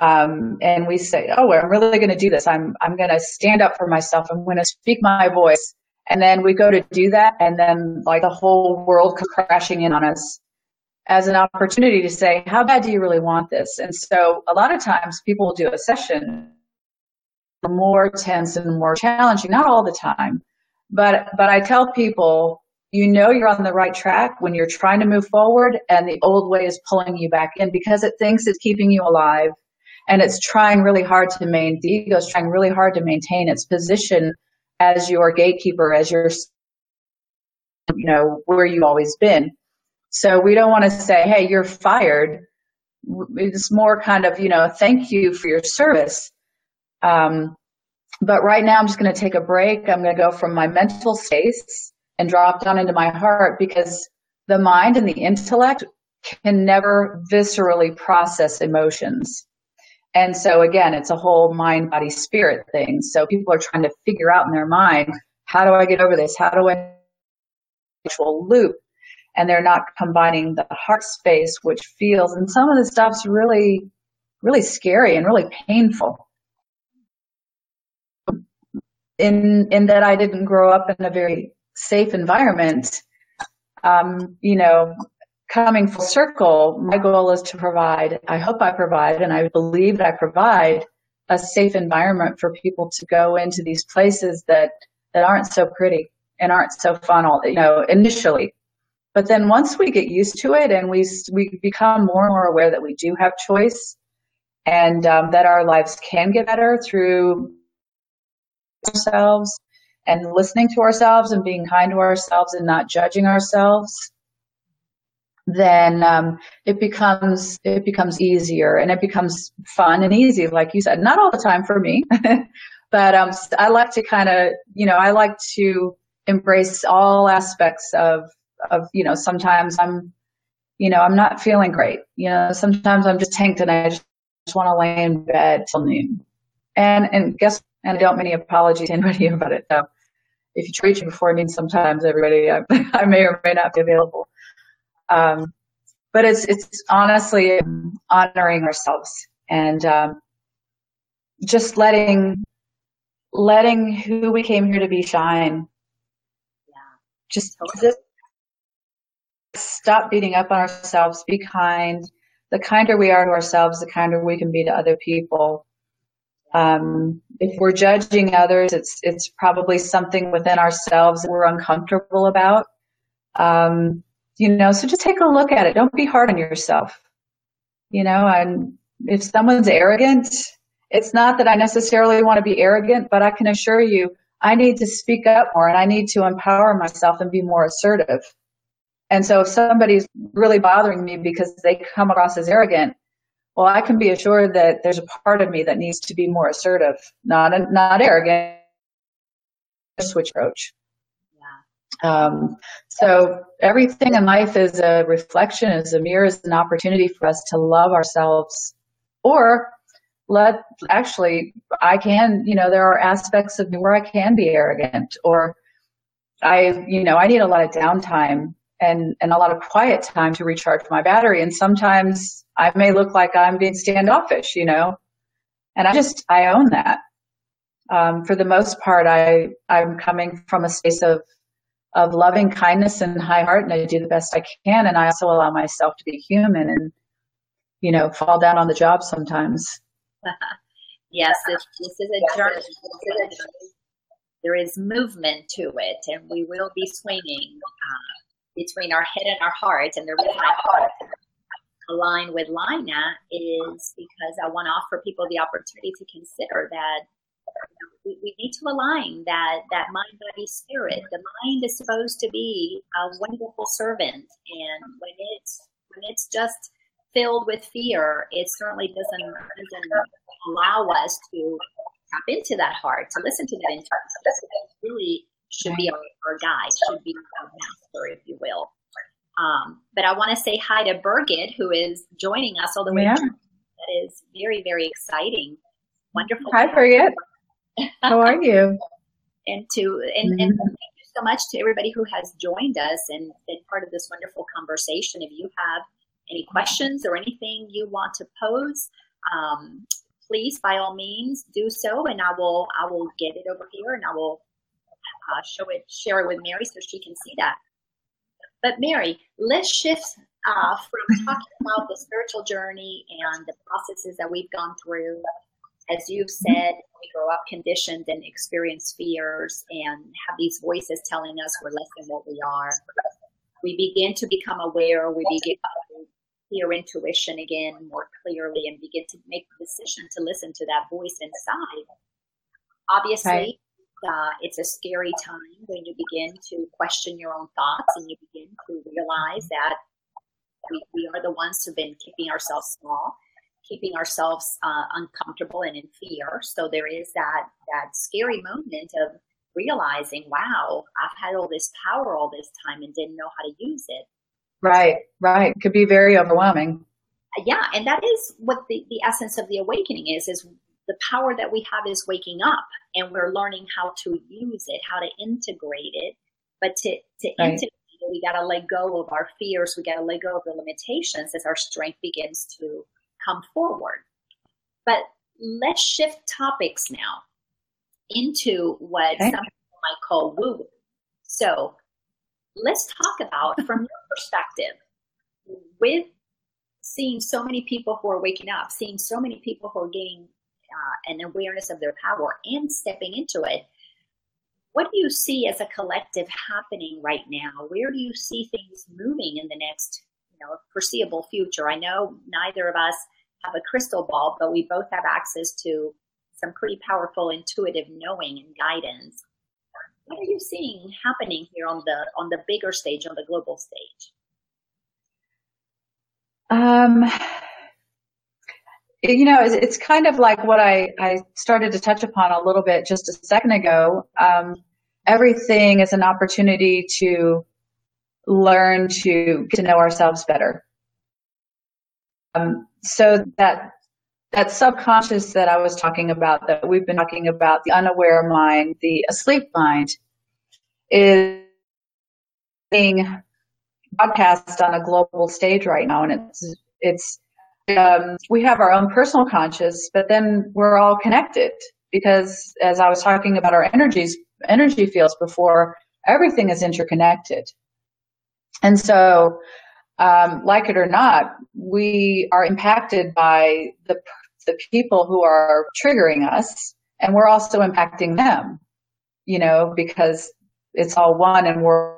um, and we say, "Oh, I'm really going to do this. I'm I'm going to stand up for myself. I'm going to speak my voice." And then we go to do that, and then like the whole world comes crashing in on us as an opportunity to say, "How bad do you really want this?" And so, a lot of times, people will do a session more tense and more challenging. Not all the time, but but I tell people, you know, you're on the right track when you're trying to move forward, and the old way is pulling you back in because it thinks it's keeping you alive, and it's trying really hard to maintain. The ego is trying really hard to maintain its position as your gatekeeper, as your you know where you've always been. So we don't want to say, hey, you're fired. It's more kind of, you know, thank you for your service um, but right now I'm just going to take a break. I'm going to go from my mental space and drop down into my heart because the mind and the intellect can never viscerally process emotions. And so again, it's a whole mind, body, spirit thing. So people are trying to figure out in their mind, how do I get over this? How do I actual loop? And they're not combining the heart space, which feels, and some of the stuff's really, really scary and really painful in in that I didn't grow up in a very safe environment. Um, you know, coming full circle, my goal is to provide. I hope I provide, and I believe that I provide a safe environment for people to go into these places that that aren't so pretty and aren't so fun. All you know, initially. But then once we get used to it and we we become more and more aware that we do have choice and um, that our lives can get better through ourselves and listening to ourselves and being kind to ourselves and not judging ourselves, then um, it becomes it becomes easier and it becomes fun and easy, like you said. Not all the time for me, but um, I like to kind of you know I like to embrace all aspects of of you know sometimes I'm you know I'm not feeling great. You know sometimes I'm just tanked and I just, just want to lay in bed till noon. And and guess And I don't many apologies to anybody about it. So if you treat me before, I mean sometimes everybody, I, I may or may not be available. Um, but it's it's honestly honoring ourselves and um, just letting letting who we came here to be shine. Yeah. Just, just stop beating up on ourselves. Be kind. The kinder we are to ourselves, the kinder we can be to other people. Um, if we're judging others, it's it's probably something within ourselves that we're uncomfortable about. Um, you know, so just take a look at it. Don't be hard on yourself. You know, and if someone's arrogant, it's not that I necessarily want to be arrogant, but I can assure you I need to speak up more and I need to empower myself and be more assertive. And so if somebody's really bothering me because they come across as arrogant, well, I can be assured that there's a part of me that needs to be more assertive, not not arrogant. Switch approach. Um, so everything in life is a reflection, is a mirror, is an opportunity for us to love ourselves or let actually I can, you know, there are aspects of me where I can be arrogant or I, you know, I need a lot of downtime and, and a lot of quiet time to recharge my battery. And sometimes I may look like I'm being standoffish, you know, and I just, I own that. Um, for the most part, I, I'm coming from a space of of loving kindness and high heart and I do the best I can and I also allow myself to be human and you know fall down on the job sometimes. yes, this, this is a journey. There is movement to it and we will be swinging uh, between our head and our heart and the reason I align with Lina is because I want to offer people the opportunity to consider that we, we need to align that that mind body spirit the mind is supposed to be a wonderful servant and when it's when it's just filled with fear it certainly doesn't doesn't allow us to tap into that heart to listen to that intuition it really should be our, our guide should be our master if you will um, but I want to say hi to Birgit, who is joining us all the way. Yeah. That is very, very exciting. Wonderful. Hi, Birgit. How are you? and to and, mm-hmm. and thank you so much to everybody who has joined us and been part of this wonderful conversation. If you have any questions or anything you want to pose, um, please by all means do so, and I will I will get it over here and I will uh, show it share it with Mary so she can see that. But Mary, let's shift uh, from talking about the spiritual journey and the processes that we've gone through as you've said, we grow up conditioned and experience fears and have these voices telling us we're less than what we are. We begin to become aware, we begin to hear intuition again more clearly and begin to make the decision to listen to that voice inside. Obviously, right. uh, it's a scary time when you begin to question your own thoughts and you begin to realize that we, we are the ones who've been keeping ourselves small keeping ourselves uh, uncomfortable and in fear. So there is that that scary moment of realizing, wow, I've had all this power all this time and didn't know how to use it. Right, right. Could be very overwhelming. Yeah, and that is what the, the essence of the awakening is, is the power that we have is waking up and we're learning how to use it, how to integrate it. But to, to right. integrate it, we got to let go of our fears. We got to let go of the limitations as our strength begins to come forward. But let's shift topics now into what okay. some people might call woo woo. So let's talk about from your perspective with seeing so many people who are waking up, seeing so many people who are gaining uh, an awareness of their power and stepping into it. What do you see as a collective happening right now? Where do you see things moving in the next, know, a foreseeable future? I know neither of us have a crystal ball, but we both have access to some pretty powerful intuitive knowing and guidance. What are you seeing happening here on the on the bigger stage, on the global stage? Um, you know, it's, it's kind of like what I, I started to touch upon a little bit just a second ago. Um, everything is an opportunity to learn to get to know ourselves better. Um, so that that subconscious that I was talking about, that we've been talking about, the unaware mind, the asleep mind, is being broadcast on a global stage right now, and it's it's um, we have our own personal conscious, but then we're all connected because, as I was talking about our energies, energy fields before, everything is interconnected, and so. Um, like it or not, we are impacted by the the people who are triggering us, and we're also impacting them. You know, because it's all one, and we're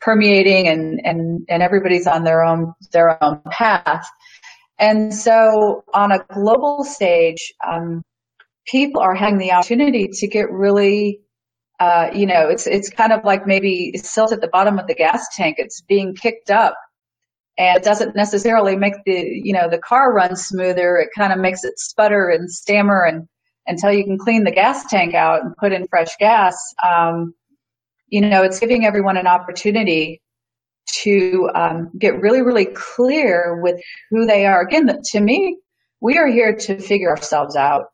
permeating and, and, and everybody's on their own, their own path. And so on a global stage, um, people are having the opportunity to get really, uh, you know, it's, it's kind of like maybe silt at the bottom of the gas tank. It's being kicked up and it doesn't necessarily make the, you know, the car run smoother. It kind of makes it sputter and stammer and until you can clean the gas tank out and put in fresh gas. Um, you know, it's giving everyone an opportunity to um, get really, really clear with who they are. Again, to me, we are here to figure ourselves out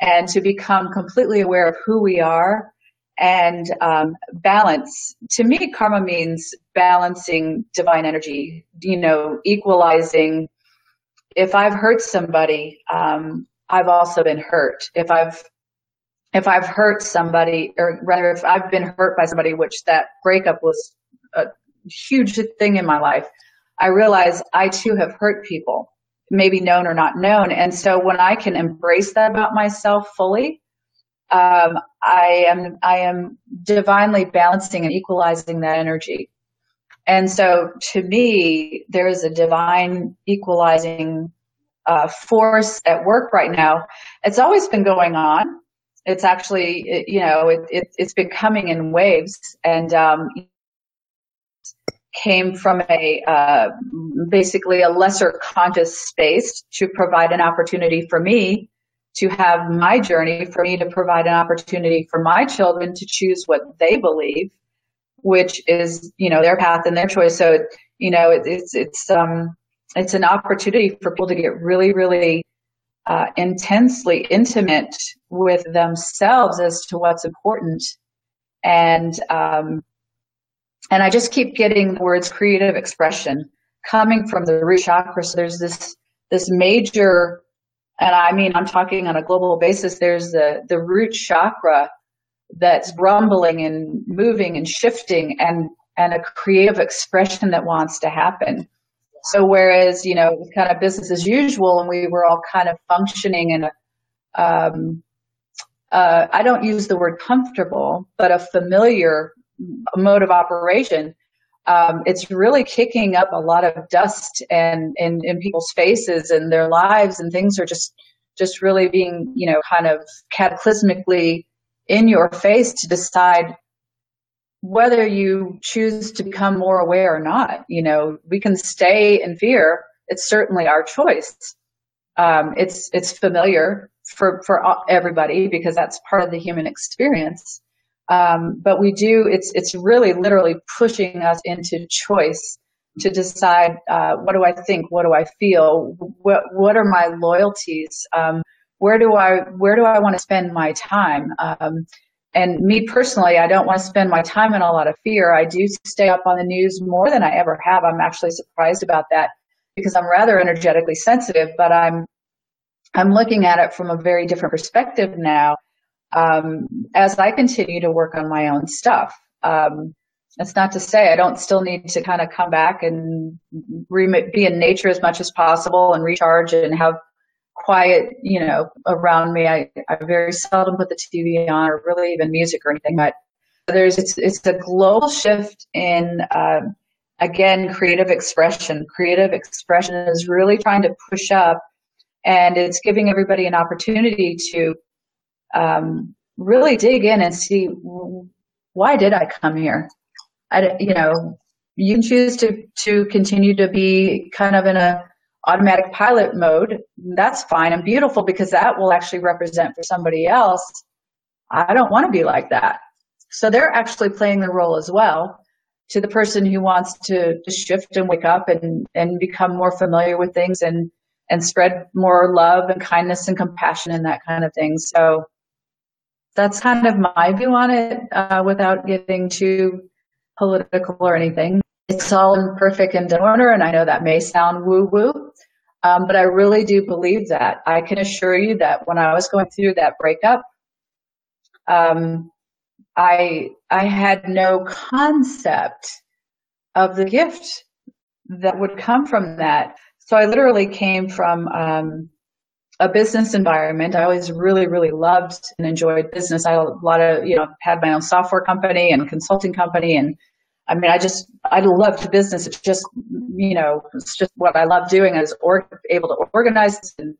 and to become completely aware of who we are and um, balance. To me, karma means balancing divine energy, you know, equalizing. If I've hurt somebody, um, I've also been hurt. If I've if I've hurt somebody, or rather, if I've been hurt by somebody, which that breakup was a huge thing in my life, I realize I too have hurt people, maybe known or not known. And so when I can embrace that about myself fully, um, I am I am divinely balancing and equalizing that energy. And so to me, there is a divine equalizing uh, force at work right now. It's always been going on it's actually you know it, it has been coming in waves and um, came from a uh, basically a lesser conscious space to provide an opportunity for me to have my journey for me to provide an opportunity for my children to choose what they believe which is you know their path and their choice so you know it, it's it's um it's an opportunity for people to get really really uh, intensely intimate with themselves as to what's important. And, um, and I just keep getting the words creative expression coming from the root chakra. So there's this, this major, and I mean, I'm talking on a global basis. There's the, the root chakra that's rumbling and moving and shifting and, and a creative expression that wants to happen. So whereas, you know, it was kind of business as usual and we were all kind of functioning in a, um, uh, I don't use the word comfortable, but a familiar mode of operation, um, it's really kicking up a lot of dust and in, in people's faces and their lives and things are just just really being, you know, kind of cataclysmically in your face to decide whether you choose to become more aware or not. You know, we can stay in fear. It's certainly our choice. Um, it's it's familiar for for everybody because that's part of the human experience. Um, but we do. It's it's really literally pushing us into choice to decide uh, what do I think, what do I feel, what what are my loyalties, um, where do I where do I want to spend my time. Um, and me personally, I don't want to spend my time in a lot of fear. I do stay up on the news more than I ever have. I'm actually surprised about that because I'm rather energetically sensitive, but I'm I'm looking at it from a very different perspective now um, as I continue to work on my own stuff. Um, that's not to say I don't still need to kind of come back and re- be in nature as much as possible and recharge and have quiet, you know, around me. I, I very seldom put the TV on or really even music or anything, but there's, it's, it's a global shift in, um, again, creative expression. Creative expression is really trying to push up and it's giving everybody an opportunity to, um, really dig in and see why did I come here? I, you know, you can choose to, to continue to be kind of in a, automatic pilot mode, that's fine and beautiful because that will actually represent for somebody else. I don't want to be like that. So they're actually playing the role as well to the person who wants to, to shift and wake up and, and become more familiar with things and, and spread more love and kindness and compassion and that kind of thing. So that's kind of my view on it uh, without getting too political or anything. It's all in perfect and order, and I know that may sound woo woo, um, but I really do believe that. I can assure you that when I was going through that breakup, um, I I had no concept of the gift that would come from that. So I literally came from um, a business environment. I always really, really loved and enjoyed business. I had a lot of, you know, had my own software company and consulting company. And I mean, I just, I loved business. It's just, you know, it's just what I love doing. is or, able to organize and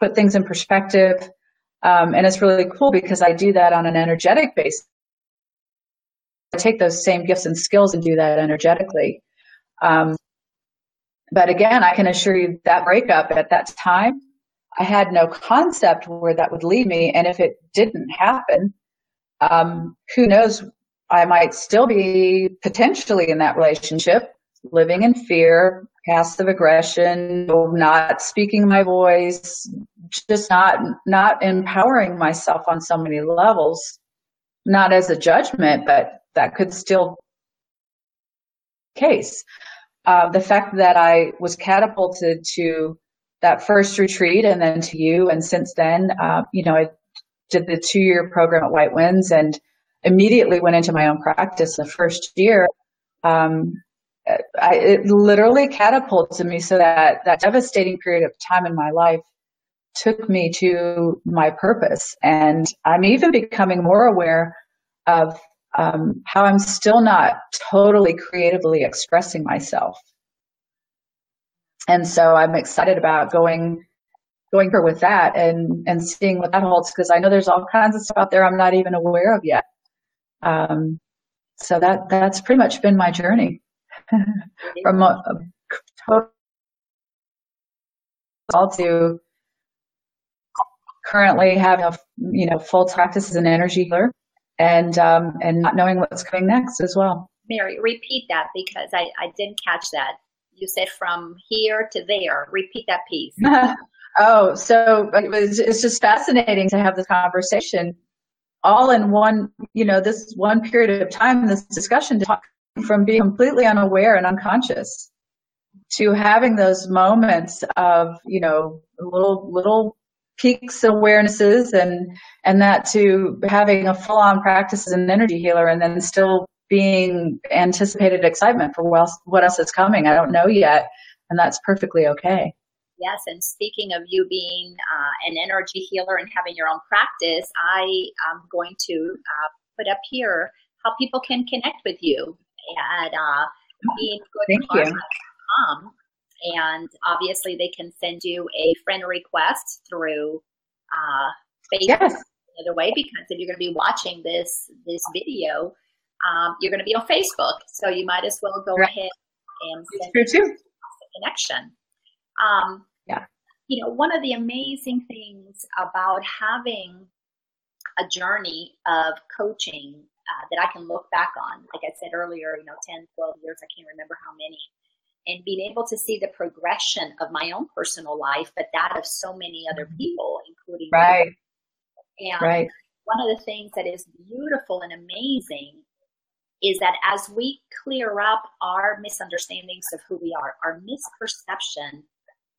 put things in perspective. Um, and it's really cool because I do that on an energetic basis. I take those same gifts and skills and do that energetically. Um, but again, I can assure you that breakup at that time, I had no concept where that would lead me. And if it didn't happen, um, who knows? I might still be potentially in that relationship, living in fear, passive aggression, not speaking my voice, just not not empowering myself on so many levels. Not as a judgment, but that could still case. Uh, the fact that I was catapulted to that first retreat and then to you, and since then, uh, you know, I did the two year program at White Winds and immediately went into my own practice the first year. Um, I, it literally catapulted me so that that devastating period of time in my life took me to my purpose. And I'm even becoming more aware of um, how I'm still not totally creatively expressing myself. And so I'm excited about going going for with that and and seeing what that holds because I know there's all kinds of stuff out there I'm not even aware of yet. Um, so that that's pretty much been my journey from a, a total all to currently having a you know full practice as an energy healer and um, and not knowing what's coming next as well. Mary, repeat that because I, I didn't catch that. You said from here to there. Repeat that piece. oh, so it was, it's just fascinating to have this conversation all in one, you know, this one period of time, this discussion from being completely unaware and unconscious to having those moments of, you know, little, little peaks of awarenesses and and that to having a full on practice as an energy healer and then still being anticipated excitement for what else, what else is coming. I don't know yet, and that's perfectly okay. Yes, and speaking of you being uh, an energy healer and having your own practice, I am going to uh, put up here how people can connect with you at uh, beinggoodkarma.com and obviously they can send you a friend request through uh, Facebook yes. way because if you're going to be watching this this video, um, you're going to be on Facebook, so you might as well go right. ahead and send it's true too. a connection. Um, yeah, you know, one of the amazing things about having a journey of coaching uh, that I can look back on, like I said earlier, you know, 10, 12 years, I can't remember how many and being able to see the progression of my own personal life, but that of so many other mm-hmm. people, including right. Me. And right. one of the things that is beautiful and amazing is that as we clear up our misunderstandings of who we are, our misperception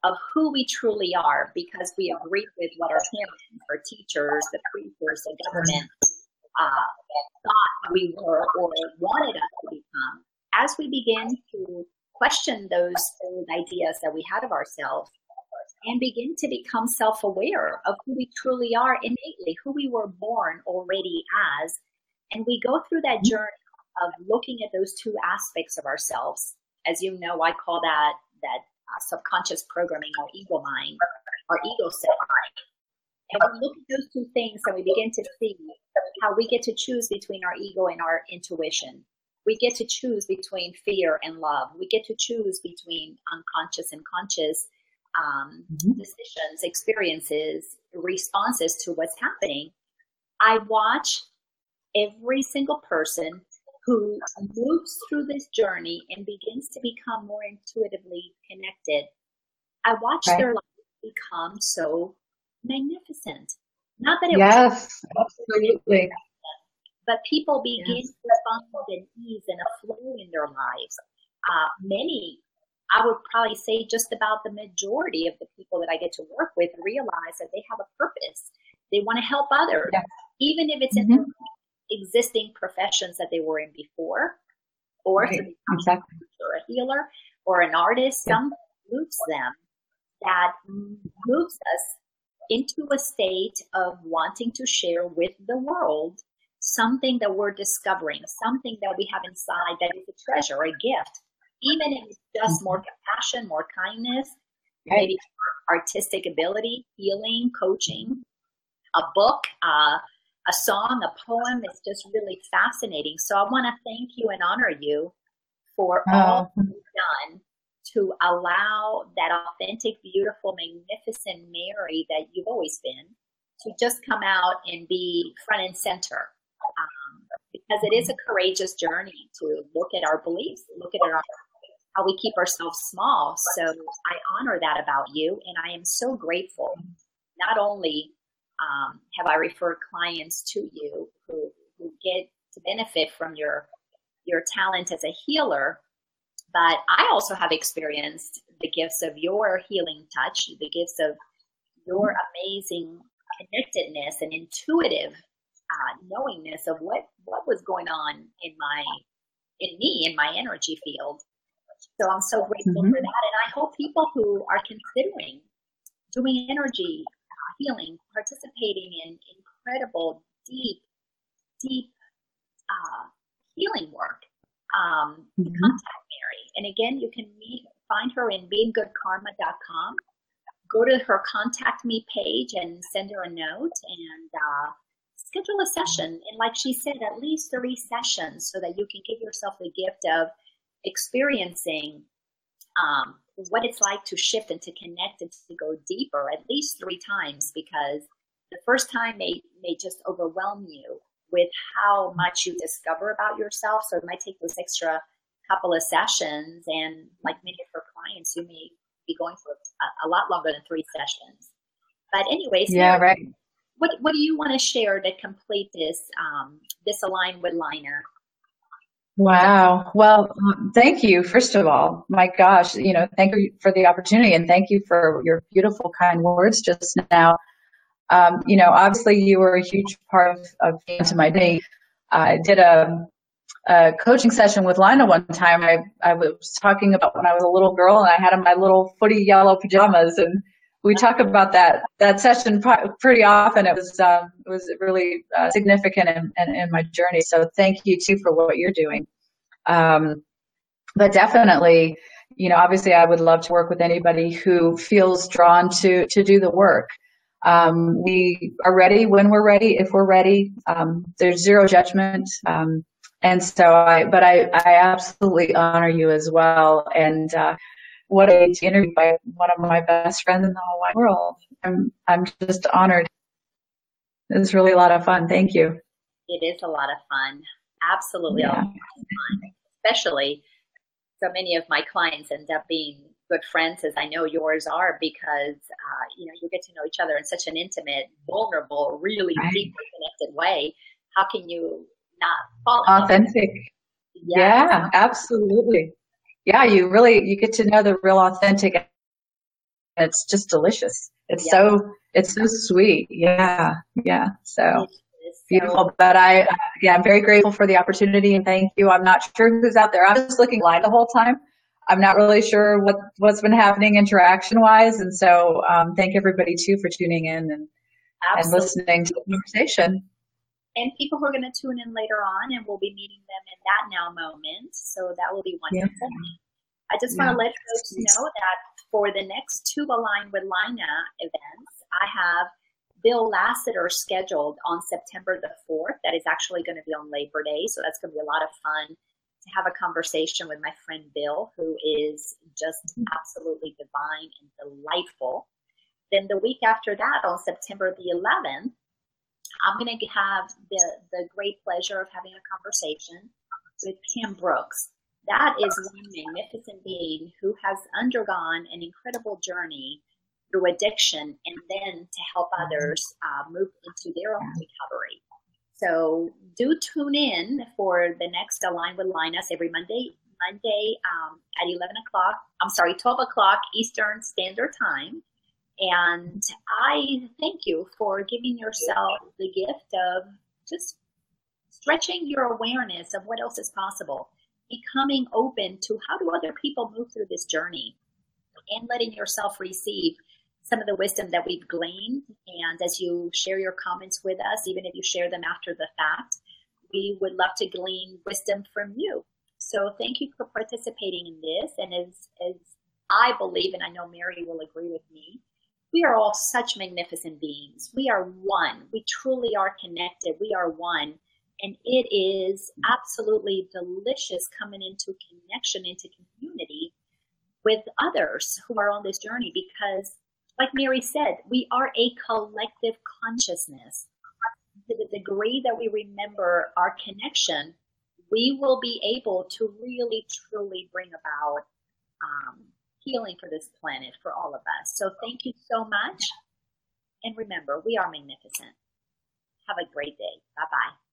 of who we truly are, because we agree with what our parents, our teachers, the preachers, the government uh, thought we were or wanted us to become, as we begin to question those old ideas that we had of ourselves and begin to become self aware of who we truly are innately, who we were born already as. And we go through that mm-hmm. journey of looking at those two aspects of ourselves. As you know, I call that that uh, subconscious programming, our ego mind, our ego self. Mind. And we look at those two things and we begin to see how we get to choose between our ego and our intuition we get to choose between fear and love. We get to choose between unconscious and conscious um, mm-hmm. decisions, experiences, responses to what's happening. I watch every single person who moves through this journey and begins to become more intuitively connected. I watch right. their life become so magnificent. Not that it yes, was absolutely. But people begin yes. to find an ease and a flow in their lives. Uh, many, I would probably say just about the majority of the people that I get to work with realize that they have a purpose. They want to help others, yes. even if it's mm-hmm. in existing professions that they were in before, or right. exactly. or a healer or an artist. Some moves them that moves us into a state of wanting to share with the world something that we're discovering, something that we have inside that is a treasure, a gift, even if it's just more mm-hmm. compassion, more kindness, right. maybe artistic ability, healing, coaching, a book, uh, a song, a poem. It's just really fascinating. So I want to thank you and honor you for oh. all you've done to allow that authentic, beautiful, magnificent Mary that you've always been to just come out and be front and center. Um, because it is a courageous journey to look at our beliefs, look at our, how we keep ourselves small. So I honor that about you, and I am so grateful. Not only um, have I referred clients to you who, who get to benefit from your your talent as a healer, but I also have experienced the gifts of your healing touch, the gifts of your amazing connectedness and intuitive uh, knowingness of what what was going on in my in me in my energy field. So I'm so grateful mm-hmm. for that, and I hope people who are considering doing energy healing, participating in incredible, deep, deep uh, healing work, um, mm-hmm. contact Mary. And again, you can meet, find her in beinggoodkarma.com. Go to her contact me page and send her a note and uh, schedule a session. And like she said, at least three sessions so that you can give yourself the gift of experiencing um, what it's like to shift and to connect and to go deeper at least three times because the first time may, may just overwhelm you with how much you discover about yourself. So it might take those extra couple of sessions. And like many of her clients, you may be going for a, a lot longer than three sessions. But anyways, yeah, right. What What do you want to share to complete this um, this Align with Lina? Wow. Well, um, thank you. First of all, my gosh, you know, thank you for the opportunity and thank you for your beautiful, kind words just now. Um, you know, obviously you were a huge part of, of into my day. I did a a coaching session with Lina one time. I, I was talking about when I was a little girl and I had on my little footy yellow pajamas and we talk about that, that session pretty often. It was, um, it was really uh, significant in, in, in, my journey. So thank you too for what you're doing. Um, but definitely, you know, obviously I would love to work with anybody who feels drawn to, to do the work. Um, we are ready when we're ready, if we're ready. Um, there's zero judgment. Um, and so I, but I, I absolutely honor you as well. And, uh, what a interview by one of my best friends in the whole wide world. I'm, I'm just honored. It was really a lot of fun. Thank you. It is a lot of fun. Absolutely yeah. a lot of fun. Especially so many of my clients end up being good friends as I know yours are because, uh, you know, you get to know each other in such an intimate, vulnerable, really right. deeply connected way. How can you not fall authentic. Yeah. yeah, absolutely. Yeah, you really you get to know the real authentic. It's just delicious. It's yeah. so it's so sweet. Yeah, yeah. So beautiful. But I, yeah, I'm very grateful for the opportunity and thank you. I'm not sure who's out there. I'm just looking live the whole time. I'm not really sure what what's been happening interaction wise, and so um, thank everybody too for tuning in and Absolutely. and listening to the conversation and people who are going to tune in later on, and we'll be meeting them in that now moment. So that will be wonderful. Yeah. I just yeah. want to let folks know that for the next two Align with Lina events, I have Bill Lassiter scheduled on September the 4th. That is actually going to be on Labor Day. So that's going to be a lot of fun to have a conversation with my friend Bill, who is just mm-hmm. absolutely divine and delightful. Then the week after that, on September the 11th, I'm going to have the, the great pleasure of having a conversation with Kim Brooks. That is one magnificent being who has undergone an incredible journey through addiction and then to help others uh, move into their own recovery. So do tune in for the next Align with Lina's every Monday, Monday um, at 11 o'clock. I'm sorry, 12 o'clock Eastern Standard Time. And I thank you for giving yourself the gift of just stretching your awareness of what else is possible, becoming open to how do other people move through this journey, and letting yourself receive some of the wisdom that we've gleaned. And as you share your comments with us, even if you share them after the fact, we would love to glean wisdom from you. So thank you for participating in this. And as, as I believe, and I know Mary will agree with me, we are all such magnificent beings. We are one. We truly are connected. We are one. And it is absolutely delicious coming into connection, into community with others who are on this journey because, like Mary said, we are a collective consciousness. To the degree that we remember our connection, we will be able to really, truly bring about um, healing for this planet for all of us. So thank you so much. And remember, we are magnificent. Have a great day. Bye bye.